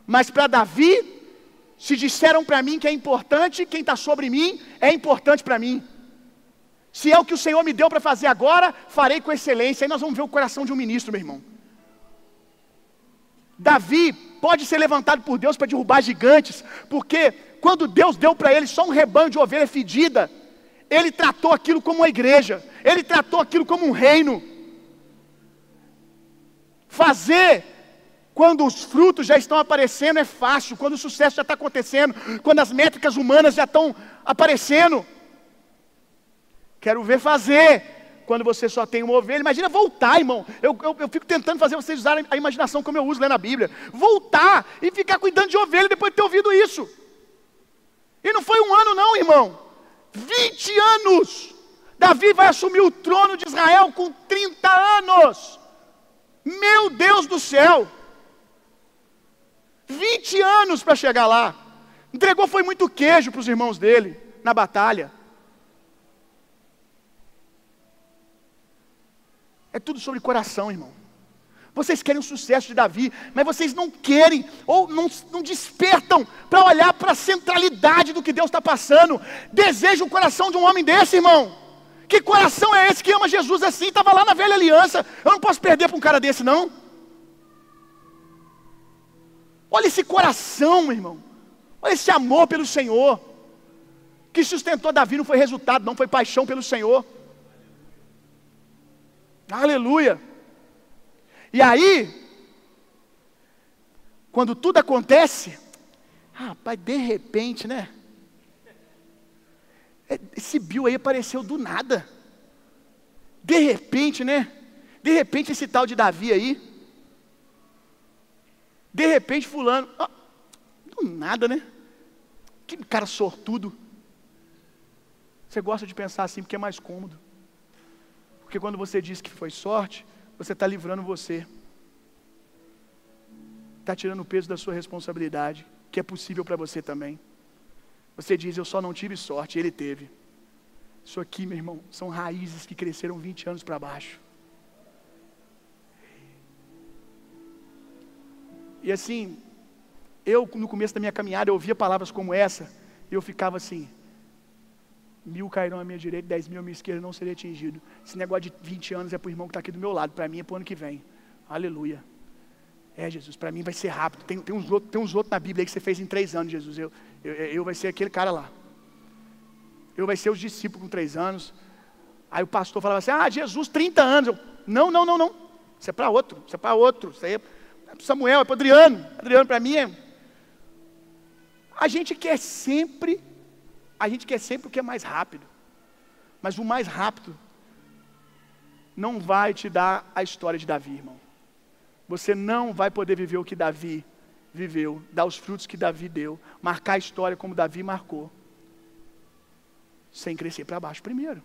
Mas para Davi, se disseram para mim que é importante, quem está sobre mim é importante para mim. Se é o que o Senhor me deu para fazer agora, farei com excelência. Aí nós vamos ver o coração de um ministro, meu irmão. Davi pode ser levantado por Deus para derrubar gigantes, porque quando Deus deu para ele só um rebanho de ovelha fedida, ele tratou aquilo como uma igreja, ele tratou aquilo como um reino. Fazer quando os frutos já estão aparecendo é fácil, quando o sucesso já está acontecendo, quando as métricas humanas já estão aparecendo. Quero ver fazer, quando você só tem uma ovelha. Imagina voltar, irmão. Eu, eu, eu fico tentando fazer vocês usarem a imaginação como eu uso lá na Bíblia. Voltar e ficar cuidando de ovelha depois de ter ouvido isso. E não foi um ano, não, irmão. 20 anos. Davi vai assumir o trono de Israel com 30 anos. Meu Deus do céu! 20 anos para chegar lá. Entregou foi muito queijo para os irmãos dele na batalha. É tudo sobre coração, irmão. Vocês querem o sucesso de Davi, mas vocês não querem ou não, não despertam para olhar para a centralidade do que Deus está passando. Deseja o coração de um homem desse, irmão. Que coração é esse que ama Jesus assim? Estava lá na velha aliança. Eu não posso perder para um cara desse, não. Olha esse coração, irmão. Olha esse amor pelo Senhor. Que sustentou Davi não foi resultado, não foi paixão pelo Senhor. Aleluia. E aí, quando tudo acontece, rapaz, de repente, né? É, esse Bill aí apareceu do nada. De repente, né? De repente, esse tal de Davi aí. De repente, Fulano. do nada, né? Que cara sortudo. Você gosta de pensar assim porque é mais cômodo. Porque quando você diz que foi sorte, você está livrando você. Está tirando o peso da sua responsabilidade, que é possível para você também. Você diz, eu só não tive sorte, ele teve. Isso aqui, meu irmão, são raízes que cresceram 20 anos para baixo. E assim, eu no começo da minha caminhada, eu ouvia palavras como essa, e eu ficava assim, mil cairão à minha direita, dez mil à minha esquerda, não seria atingido. Esse negócio de 20 anos é para o irmão que está aqui do meu lado, para mim é para o ano que vem. Aleluia. É, Jesus, para mim vai ser rápido. Tem, tem, uns outros, tem uns outros na Bíblia aí que você fez em três anos, Jesus. Eu, eu, eu vai ser aquele cara lá. Eu vai ser os discípulos com três anos. Aí o pastor falava assim: Ah, Jesus, 30 anos. Eu, não, não, não, não. Isso é para outro, isso é para outro. Isso aí é para Samuel, é para Adriano. Adriano, para mim é. A gente quer sempre a gente quer sempre o que é mais rápido. Mas o mais rápido não vai te dar a história de Davi, irmão. Você não vai poder viver o que Davi viveu, dar os frutos que Davi deu, marcar a história como Davi marcou, sem crescer para baixo primeiro.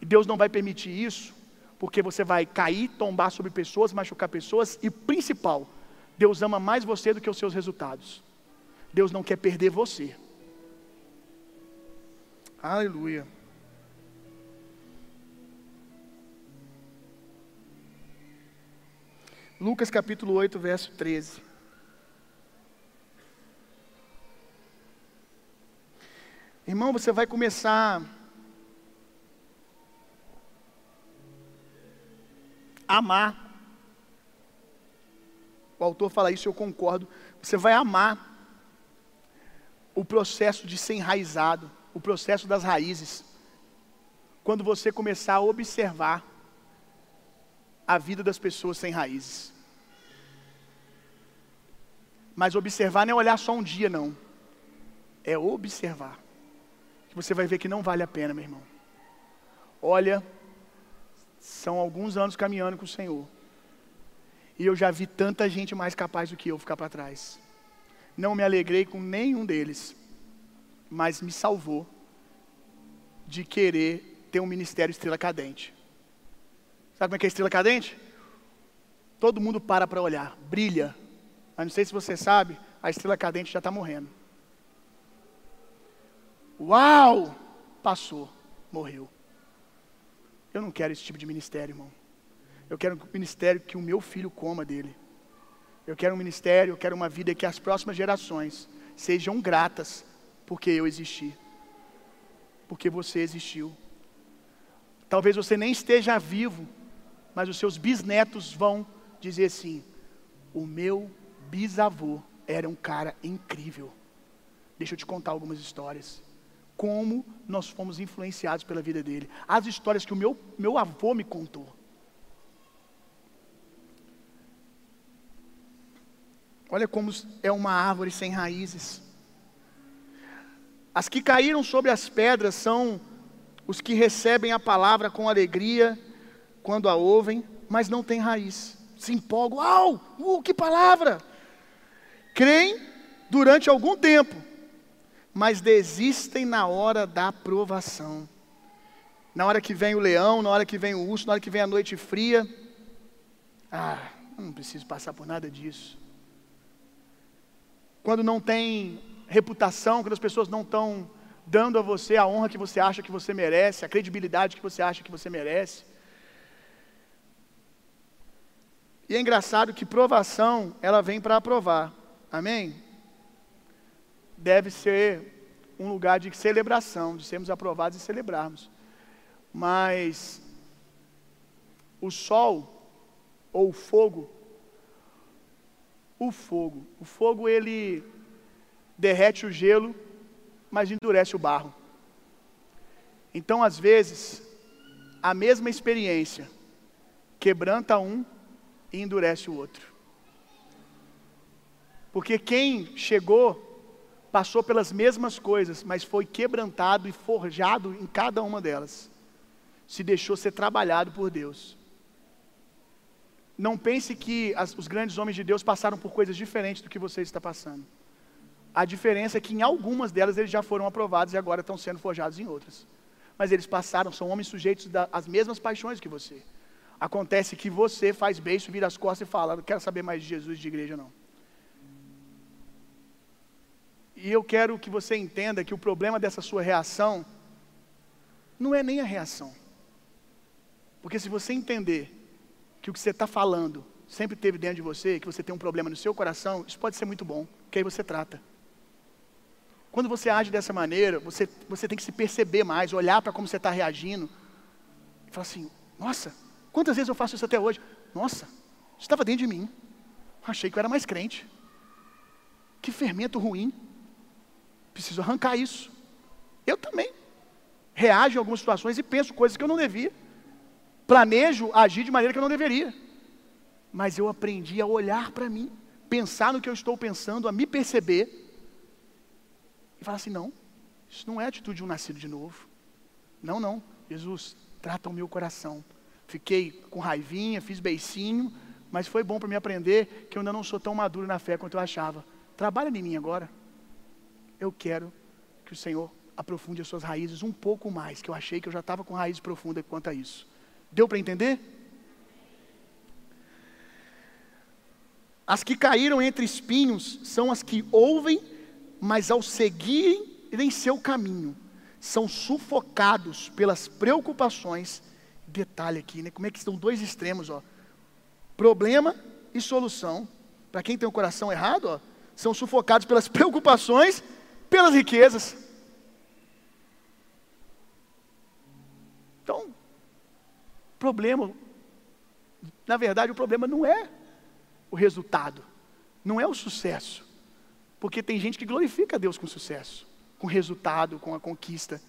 E Deus não vai permitir isso, porque você vai cair, tombar sobre pessoas, machucar pessoas, e principal, Deus ama mais você do que os seus resultados. Deus não quer perder você. Aleluia. Lucas capítulo 8, verso 13. Irmão, você vai começar a amar. O autor fala isso, eu concordo. Você vai amar o processo de ser enraizado o processo das raízes. Quando você começar a observar a vida das pessoas sem raízes. Mas observar não é olhar só um dia, não. É observar. Que você vai ver que não vale a pena, meu irmão. Olha, são alguns anos caminhando com o Senhor. E eu já vi tanta gente mais capaz do que eu ficar para trás. Não me alegrei com nenhum deles mas me salvou de querer ter um ministério estrela cadente. Sabe como é que é estrela cadente? Todo mundo para para olhar, brilha. Mas não sei se você sabe, a estrela cadente já está morrendo. Uau! Passou, morreu. Eu não quero esse tipo de ministério, irmão. Eu quero um ministério que o meu filho coma dele. Eu quero um ministério, eu quero uma vida que as próximas gerações sejam gratas porque eu existi. Porque você existiu. Talvez você nem esteja vivo, mas os seus bisnetos vão dizer assim: o meu bisavô era um cara incrível. Deixa eu te contar algumas histórias. Como nós fomos influenciados pela vida dele. As histórias que o meu, meu avô me contou. Olha como é uma árvore sem raízes. As que caíram sobre as pedras são os que recebem a palavra com alegria quando a ouvem, mas não têm raiz. Se empolgam, uau, uh, que palavra! Creem durante algum tempo, mas desistem na hora da provação. Na hora que vem o leão, na hora que vem o urso, na hora que vem a noite fria, Ah, não preciso passar por nada disso. Quando não tem reputação, quando as pessoas não estão dando a você a honra que você acha que você merece, a credibilidade que você acha que você merece. E é engraçado que provação, ela vem para aprovar. Amém? Deve ser um lugar de celebração, de sermos aprovados e celebrarmos. Mas o sol ou o fogo, o fogo, o fogo ele derrete o gelo, mas endurece o barro. Então, às vezes, a mesma experiência quebranta um e endurece o outro. Porque quem chegou passou pelas mesmas coisas, mas foi quebrantado e forjado em cada uma delas. Se deixou ser trabalhado por Deus. Não pense que as, os grandes homens de Deus passaram por coisas diferentes do que você está passando. A diferença é que em algumas delas eles já foram aprovados e agora estão sendo forjados em outras. Mas eles passaram, são homens sujeitos às mesmas paixões que você. Acontece que você faz beijo, vira as costas e fala: Não quero saber mais de Jesus de igreja, não. E eu quero que você entenda que o problema dessa sua reação não é nem a reação. Porque se você entender que o que você está falando sempre teve dentro de você, que você tem um problema no seu coração, isso pode ser muito bom, que aí você trata. Quando você age dessa maneira, você, você tem que se perceber mais, olhar para como você está reagindo, e falar assim: nossa, quantas vezes eu faço isso até hoje? Nossa, estava dentro de mim. Achei que eu era mais crente. Que fermento ruim. Preciso arrancar isso. Eu também reajo em algumas situações e penso coisas que eu não devia. Planejo agir de maneira que eu não deveria. Mas eu aprendi a olhar para mim, pensar no que eu estou pensando, a me perceber falar assim: não, isso não é atitude de um nascido de novo. Não, não. Jesus, trata o meu coração. Fiquei com raivinha, fiz beicinho, mas foi bom para me aprender que eu ainda não sou tão maduro na fé quanto eu achava. Trabalha em mim agora. Eu quero que o Senhor aprofunde as suas raízes um pouco mais, que eu achei que eu já estava com raízes profundas quanto a isso. Deu para entender? As que caíram entre espinhos são as que ouvem, mas ao seguirem em seu caminho, são sufocados pelas preocupações. Detalhe aqui, né? Como é que estão dois extremos, ó. Problema e solução. Para quem tem o coração errado, ó, são sufocados pelas *laughs* preocupações, pelas riquezas. Então, problema, na verdade, o problema não é o resultado, não é o sucesso. Porque tem gente que glorifica a Deus com sucesso, com resultado, com a conquista.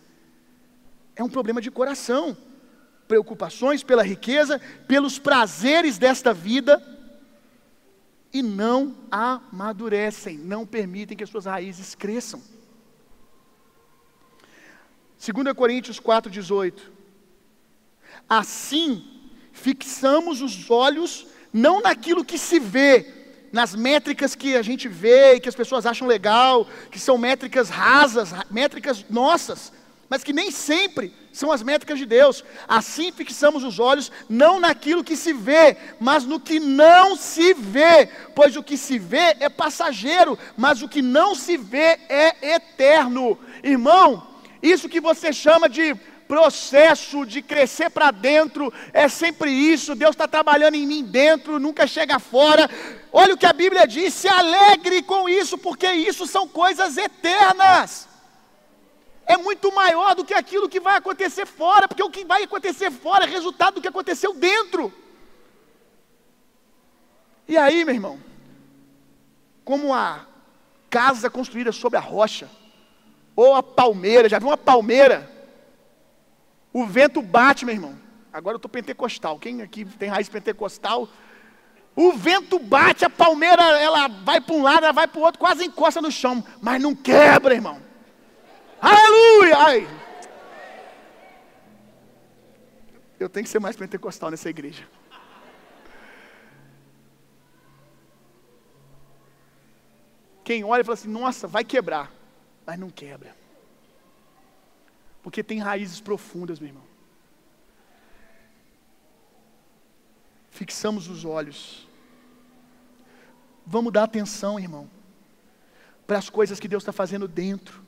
É um problema de coração. Preocupações pela riqueza, pelos prazeres desta vida, e não amadurecem, não permitem que as suas raízes cresçam. 2 Coríntios 4,18. Assim, fixamos os olhos não naquilo que se vê, nas métricas que a gente vê e que as pessoas acham legal, que são métricas rasas, métricas nossas, mas que nem sempre são as métricas de Deus. Assim fixamos os olhos não naquilo que se vê, mas no que não se vê, pois o que se vê é passageiro, mas o que não se vê é eterno. Irmão, isso que você chama de processo de crescer para dentro, é sempre isso. Deus está trabalhando em mim dentro, nunca chega fora. Olha o que a Bíblia diz: se alegre com isso, porque isso são coisas eternas. É muito maior do que aquilo que vai acontecer fora, porque o que vai acontecer fora é resultado do que aconteceu dentro. E aí, meu irmão, como a casa construída sobre a rocha, ou a palmeira, já viu uma palmeira? O vento bate, meu irmão. Agora eu estou pentecostal. Quem aqui tem raiz pentecostal? O vento bate, a palmeira, ela vai para um lado, ela vai para o outro, quase encosta no chão, mas não quebra, irmão. Aleluia! Ai. Eu tenho que ser mais pentecostal nessa igreja. Quem olha e fala assim, nossa, vai quebrar, mas não quebra. Porque tem raízes profundas, meu irmão. fixamos os olhos. Vamos dar atenção, irmão, para as coisas que Deus está fazendo dentro.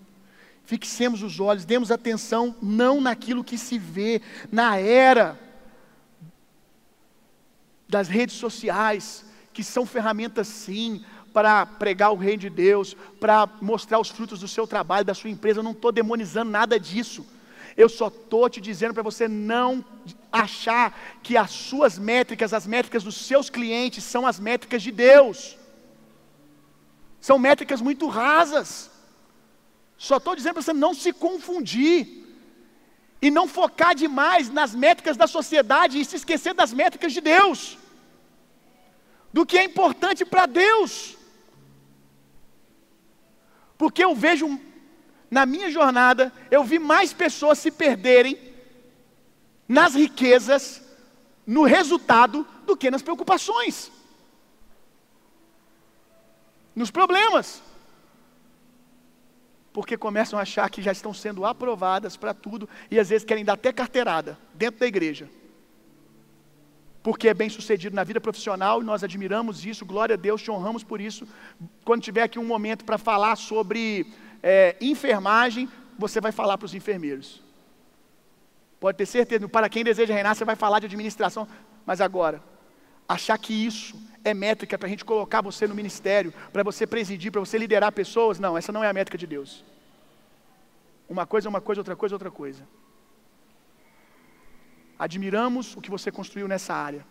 Fixemos os olhos, demos atenção não naquilo que se vê, na era das redes sociais, que são ferramentas sim para pregar o reino de Deus, para mostrar os frutos do seu trabalho, da sua empresa. Eu não estou demonizando nada disso. Eu só estou te dizendo para você não achar que as suas métricas, as métricas dos seus clientes, são as métricas de Deus. São métricas muito rasas. Só estou dizendo para você não se confundir e não focar demais nas métricas da sociedade e se esquecer das métricas de Deus, do que é importante para Deus. Porque eu vejo, na minha jornada, eu vi mais pessoas se perderem nas riquezas, no resultado, do que nas preocupações, nos problemas. Porque começam a achar que já estão sendo aprovadas para tudo e às vezes querem dar até carteirada dentro da igreja porque é bem sucedido na vida profissional e nós admiramos isso, glória a Deus, te honramos por isso. Quando tiver aqui um momento para falar sobre é, enfermagem, você vai falar para os enfermeiros. Pode ter certeza, para quem deseja reinar, você vai falar de administração, mas agora, achar que isso é métrica para a gente colocar você no ministério, para você presidir, para você liderar pessoas, não, essa não é a métrica de Deus. Uma coisa é uma coisa, outra coisa é outra coisa. Admiramos o que você construiu nessa área.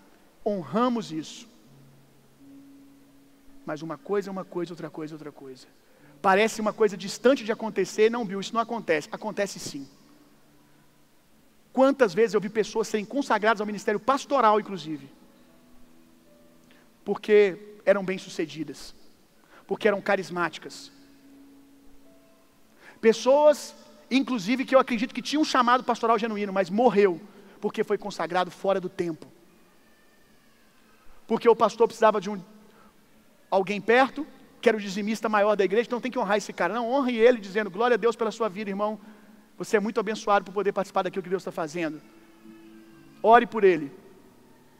Honramos isso. Mas uma coisa é uma coisa, outra coisa é outra coisa. Parece uma coisa distante de acontecer, não, viu? isso não acontece. Acontece sim. Quantas vezes eu vi pessoas serem consagradas ao ministério pastoral, inclusive, porque eram bem-sucedidas, porque eram carismáticas. Pessoas, inclusive, que eu acredito que tinham um chamado pastoral genuíno, mas morreu porque foi consagrado fora do tempo. Porque o pastor precisava de um alguém perto, que era o dizimista maior da igreja, então tem que honrar esse cara. Não, honre ele dizendo, glória a Deus pela sua vida, irmão. Você é muito abençoado por poder participar daquilo que Deus está fazendo. Ore por ele.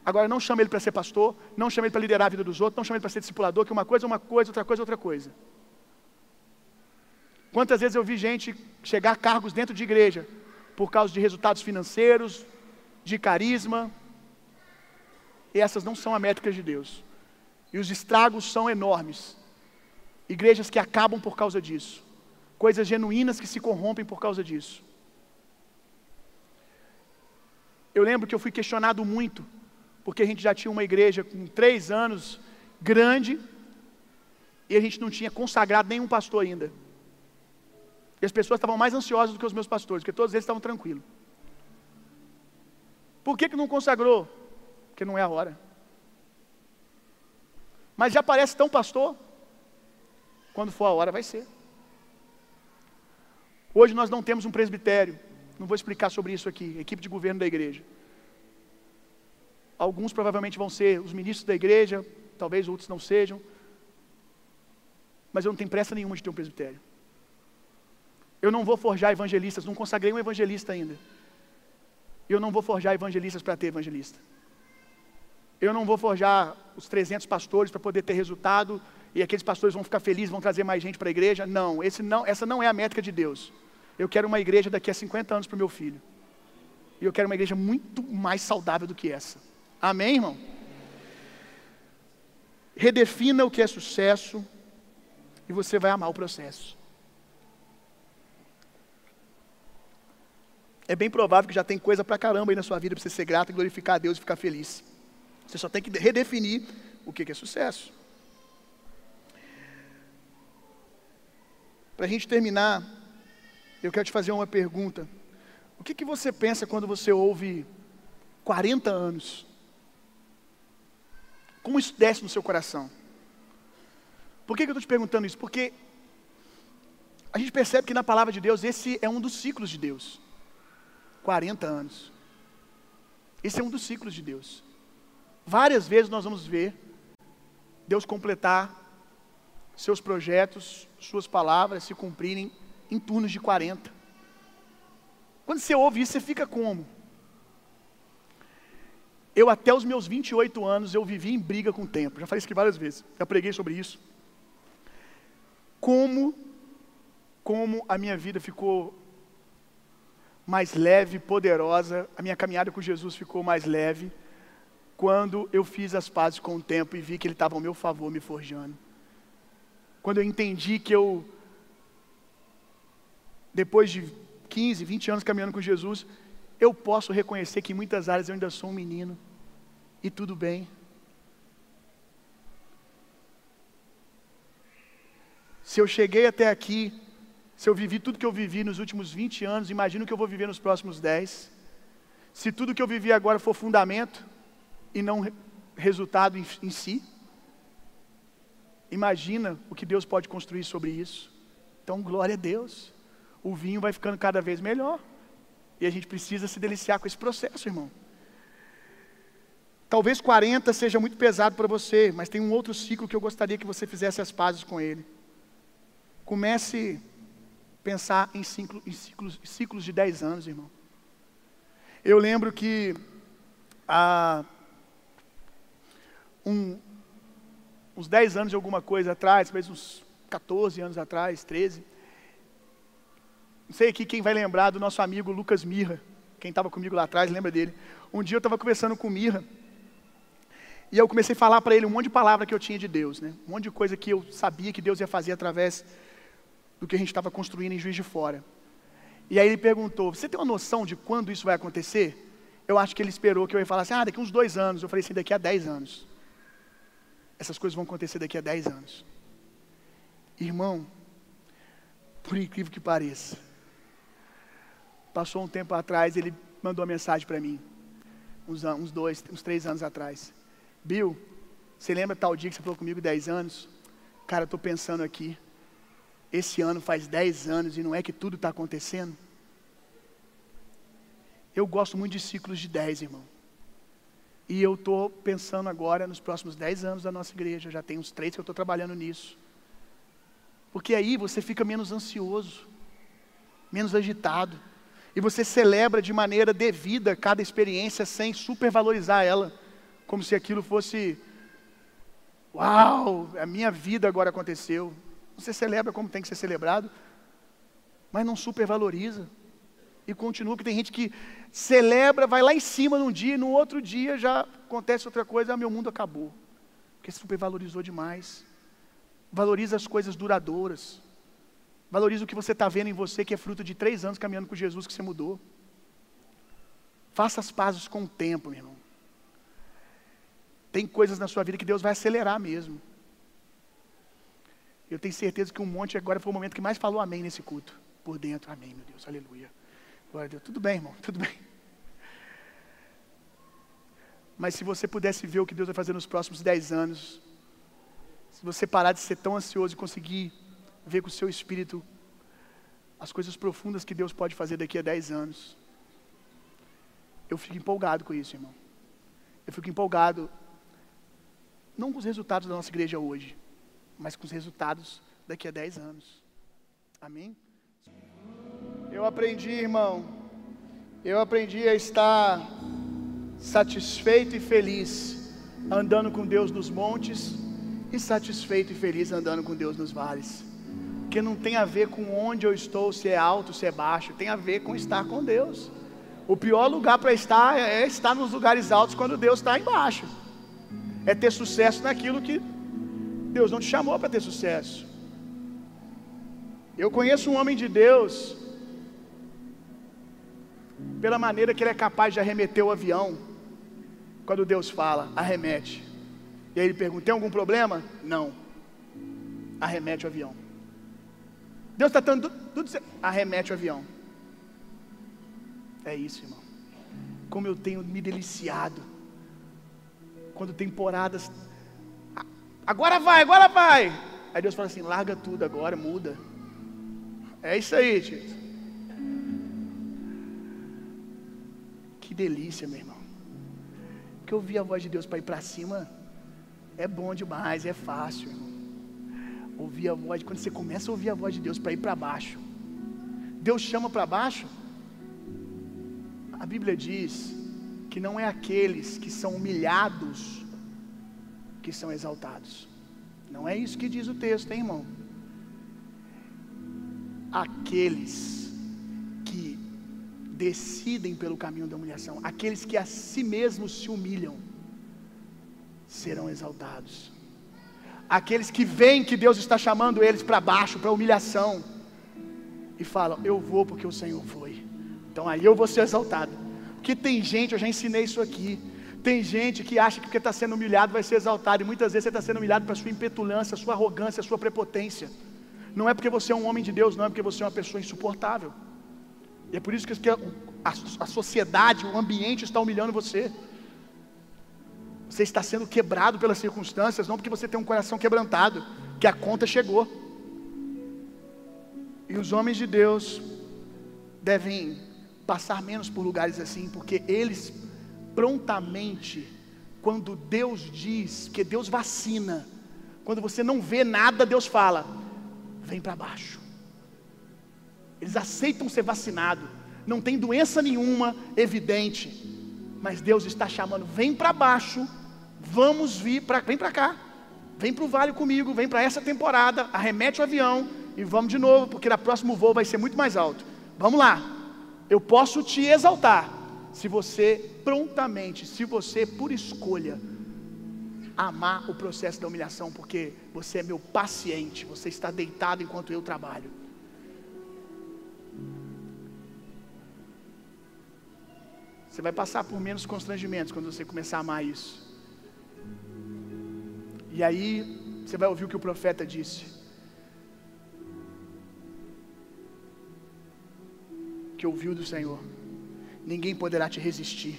Agora não chame ele para ser pastor, não chame ele para liderar a vida dos outros, não chame ele para ser discipulador, que uma coisa é uma coisa, outra coisa é outra coisa. Quantas vezes eu vi gente chegar a cargos dentro de igreja por causa de resultados financeiros, de carisma. E essas não são a métrica de Deus. E os estragos são enormes. Igrejas que acabam por causa disso. Coisas genuínas que se corrompem por causa disso. Eu lembro que eu fui questionado muito, porque a gente já tinha uma igreja com três anos, grande, e a gente não tinha consagrado nenhum pastor ainda. E as pessoas estavam mais ansiosas do que os meus pastores, porque todos eles estavam tranquilos. Por que, que não consagrou? Porque não é a hora. Mas já parece tão pastor? Quando for a hora, vai ser. Hoje nós não temos um presbitério. Não vou explicar sobre isso aqui. Equipe de governo da igreja. Alguns provavelmente vão ser os ministros da igreja, talvez outros não sejam. Mas eu não tenho pressa nenhuma de ter um presbitério. Eu não vou forjar evangelistas, não consagrei um evangelista ainda. Eu não vou forjar evangelistas para ter evangelista. Eu não vou forjar os 300 pastores para poder ter resultado e aqueles pastores vão ficar felizes, vão trazer mais gente para a igreja. Não, não, essa não é a métrica de Deus. Eu quero uma igreja daqui a 50 anos para o meu filho. E eu quero uma igreja muito mais saudável do que essa. Amém, irmão? Redefina o que é sucesso e você vai amar o processo. É bem provável que já tem coisa pra caramba aí na sua vida para você ser grato, glorificar a Deus e ficar feliz. Você só tem que redefinir o que é sucesso. Para a gente terminar, eu quero te fazer uma pergunta. O que, que você pensa quando você ouve 40 anos? Como isso desce no seu coração? Por que, que eu estou te perguntando isso? Porque a gente percebe que na palavra de Deus esse é um dos ciclos de Deus. 40 anos. Esse é um dos ciclos de Deus. Várias vezes nós vamos ver Deus completar seus projetos, suas palavras se cumprirem em turnos de 40. Quando você ouve isso, você fica como? Eu até os meus 28 anos eu vivi em briga com o tempo. Já falei isso aqui várias vezes. Já preguei sobre isso. Como como a minha vida ficou mais leve, poderosa, a minha caminhada com Jesus ficou mais leve quando eu fiz as pazes com o tempo e vi que ele estava ao meu favor me forjando. Quando eu entendi que eu depois de 15, 20 anos caminhando com Jesus, eu posso reconhecer que em muitas áreas eu ainda sou um menino. E tudo bem. Se eu cheguei até aqui, se eu vivi tudo que eu vivi nos últimos 20 anos, imagino que eu vou viver nos próximos 10. Se tudo que eu vivi agora for fundamento e não resultado em, em si, imagina o que Deus pode construir sobre isso. Então, glória a Deus. O vinho vai ficando cada vez melhor. E a gente precisa se deliciar com esse processo, irmão. Talvez 40 seja muito pesado para você, mas tem um outro ciclo que eu gostaria que você fizesse as pazes com ele. Comece pensar em, ciclo, em ciclos, ciclos de 10 anos, irmão. Eu lembro que há um, uns 10 anos de alguma coisa atrás, talvez uns 14 anos atrás, 13, não sei aqui quem vai lembrar do nosso amigo Lucas Mirra. Quem estava comigo lá atrás, lembra dele. Um dia eu estava conversando com o Mirra. E eu comecei a falar para ele um monte de palavra que eu tinha de Deus, né? Um monte de coisa que eu sabia que Deus ia fazer através do que a gente estava construindo em Juiz de Fora. E aí ele perguntou: Você tem uma noção de quando isso vai acontecer? Eu acho que ele esperou que eu ia falar assim: Ah, daqui uns dois anos. Eu falei assim: Daqui a dez anos. Essas coisas vão acontecer daqui a dez anos. Irmão, por incrível que pareça, Passou um tempo atrás, ele mandou uma mensagem para mim, uns, uns dois, uns três anos atrás. Bill, você lembra tal dia que você falou comigo, dez anos? Cara, eu estou pensando aqui, esse ano faz dez anos e não é que tudo está acontecendo? Eu gosto muito de ciclos de dez, irmão. E eu estou pensando agora nos próximos dez anos da nossa igreja. Já tem uns três que eu estou trabalhando nisso. Porque aí você fica menos ansioso, menos agitado. E você celebra de maneira devida cada experiência sem supervalorizar ela, como se aquilo fosse, uau, a minha vida agora aconteceu. Você celebra como tem que ser celebrado, mas não supervaloriza. E continua, que tem gente que celebra, vai lá em cima num dia, e no outro dia já acontece outra coisa, ah, meu mundo acabou. Porque supervalorizou demais. Valoriza as coisas duradouras. Valorize o que você está vendo em você, que é fruto de três anos caminhando com Jesus, que você mudou. Faça as pazes com o tempo, meu irmão. Tem coisas na sua vida que Deus vai acelerar mesmo. Eu tenho certeza que um monte agora foi o momento que mais falou amém nesse culto. Por dentro, amém, meu Deus, aleluia. Glória a Deus. Tudo bem, irmão, tudo bem. Mas se você pudesse ver o que Deus vai fazer nos próximos dez anos, se você parar de ser tão ansioso e conseguir ver com o seu espírito as coisas profundas que Deus pode fazer daqui a 10 anos. Eu fico empolgado com isso, irmão. Eu fico empolgado, não com os resultados da nossa igreja hoje, mas com os resultados daqui a 10 anos. Amém? Eu aprendi, irmão, eu aprendi a estar satisfeito e feliz andando com Deus nos montes e satisfeito e feliz andando com Deus nos vales que não tem a ver com onde eu estou, se é alto, se é baixo, tem a ver com estar com Deus. O pior lugar para estar é estar nos lugares altos quando Deus está embaixo. É ter sucesso naquilo que Deus não te chamou para ter sucesso. Eu conheço um homem de Deus, pela maneira que ele é capaz de arremeter o avião, quando Deus fala, arremete. E aí ele pergunta: tem algum problema? Não. Arremete o avião. Deus está dando tudo, tudo arremete o avião. É isso, irmão. Como eu tenho me deliciado. Quando temporadas. Agora vai, agora vai. Aí Deus fala assim: larga tudo agora, muda. É isso aí, Tito. Que delícia, meu irmão. Porque ouvir a voz de Deus para ir para cima é bom demais, é fácil, irmão ouvir a voz, quando você começa a ouvir a voz de Deus para ir para baixo, Deus chama para baixo. A Bíblia diz que não é aqueles que são humilhados que são exaltados. Não é isso que diz o texto, hein, irmão? Aqueles que decidem pelo caminho da humilhação, aqueles que a si mesmos se humilham, serão exaltados. Aqueles que veem que Deus está chamando eles para baixo, para humilhação, e falam: Eu vou porque o Senhor foi. Então aí eu vou ser exaltado. Porque tem gente, eu já ensinei isso aqui. Tem gente que acha que porque está sendo humilhado vai ser exaltado, e muitas vezes você está sendo humilhado para sua impetulância, sua arrogância, sua prepotência. Não é porque você é um homem de Deus, não é porque você é uma pessoa insuportável. E é por isso que a, a sociedade, o ambiente está humilhando você. Você está sendo quebrado pelas circunstâncias, não porque você tem um coração quebrantado, que a conta chegou. E os homens de Deus devem passar menos por lugares assim, porque eles prontamente, quando Deus diz, que Deus vacina, quando você não vê nada, Deus fala: vem para baixo. Eles aceitam ser vacinados, não tem doença nenhuma evidente, mas Deus está chamando: vem para baixo, vamos vir para, vem para cá, vem para o vale comigo, vem para essa temporada, arremete o avião e vamos de novo, porque na próximo voo vai ser muito mais alto. Vamos lá, eu posso te exaltar, se você prontamente, se você por escolha amar o processo da humilhação, porque você é meu paciente, você está deitado enquanto eu trabalho. Você vai passar por menos constrangimentos quando você começar a amar isso. E aí, você vai ouvir o que o profeta disse. Que ouviu do Senhor ninguém poderá te resistir.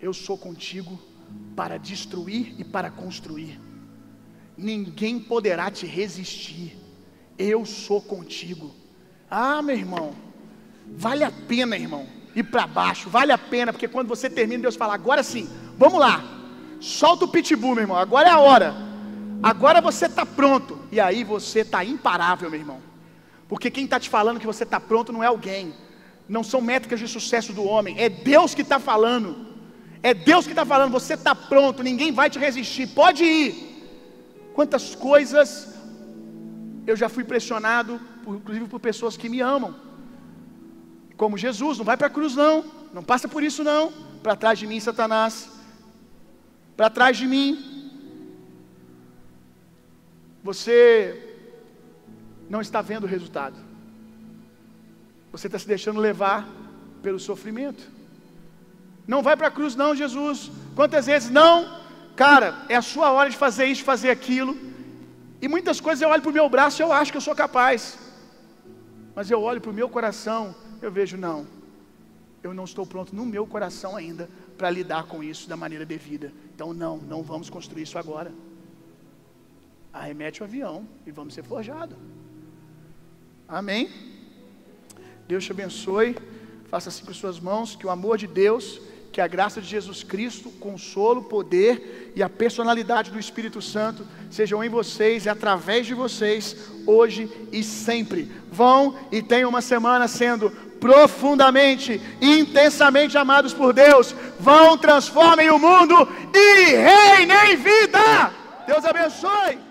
Eu sou contigo para destruir e para construir. Ninguém poderá te resistir. Eu sou contigo. Ah, meu irmão, vale a pena, irmão, ir para baixo, vale a pena, porque quando você termina, Deus fala: agora sim, vamos lá, solta o pitbull, meu irmão, agora é a hora, agora você está pronto, e aí você está imparável, meu irmão. Porque quem está te falando que você está pronto não é alguém. Não são métricas de sucesso do homem. É Deus que está falando. É Deus que está falando. Você está pronto. Ninguém vai te resistir. Pode ir. Quantas coisas eu já fui pressionado, inclusive por pessoas que me amam. Como Jesus. Não vai para a cruz, não. Não passa por isso, não. Para trás de mim, Satanás. Para trás de mim. Você não está vendo o resultado. Você está se deixando levar pelo sofrimento. Não vai para a cruz, não, Jesus. Quantas vezes não? Cara, é a sua hora de fazer isso, fazer aquilo. E muitas coisas eu olho para o meu braço e eu acho que eu sou capaz. Mas eu olho para o meu coração, eu vejo, não. Eu não estou pronto no meu coração ainda para lidar com isso da maneira devida. Então, não, não vamos construir isso agora. Arremete o avião e vamos ser forjados. Amém? Deus te abençoe. Faça assim com suas mãos, que o amor de Deus, que a graça de Jesus Cristo, consolo, poder e a personalidade do Espírito Santo sejam em vocês e através de vocês, hoje e sempre. Vão e tenham uma semana sendo profundamente, intensamente amados por Deus. Vão, transformem o mundo e reinem vida. Deus abençoe.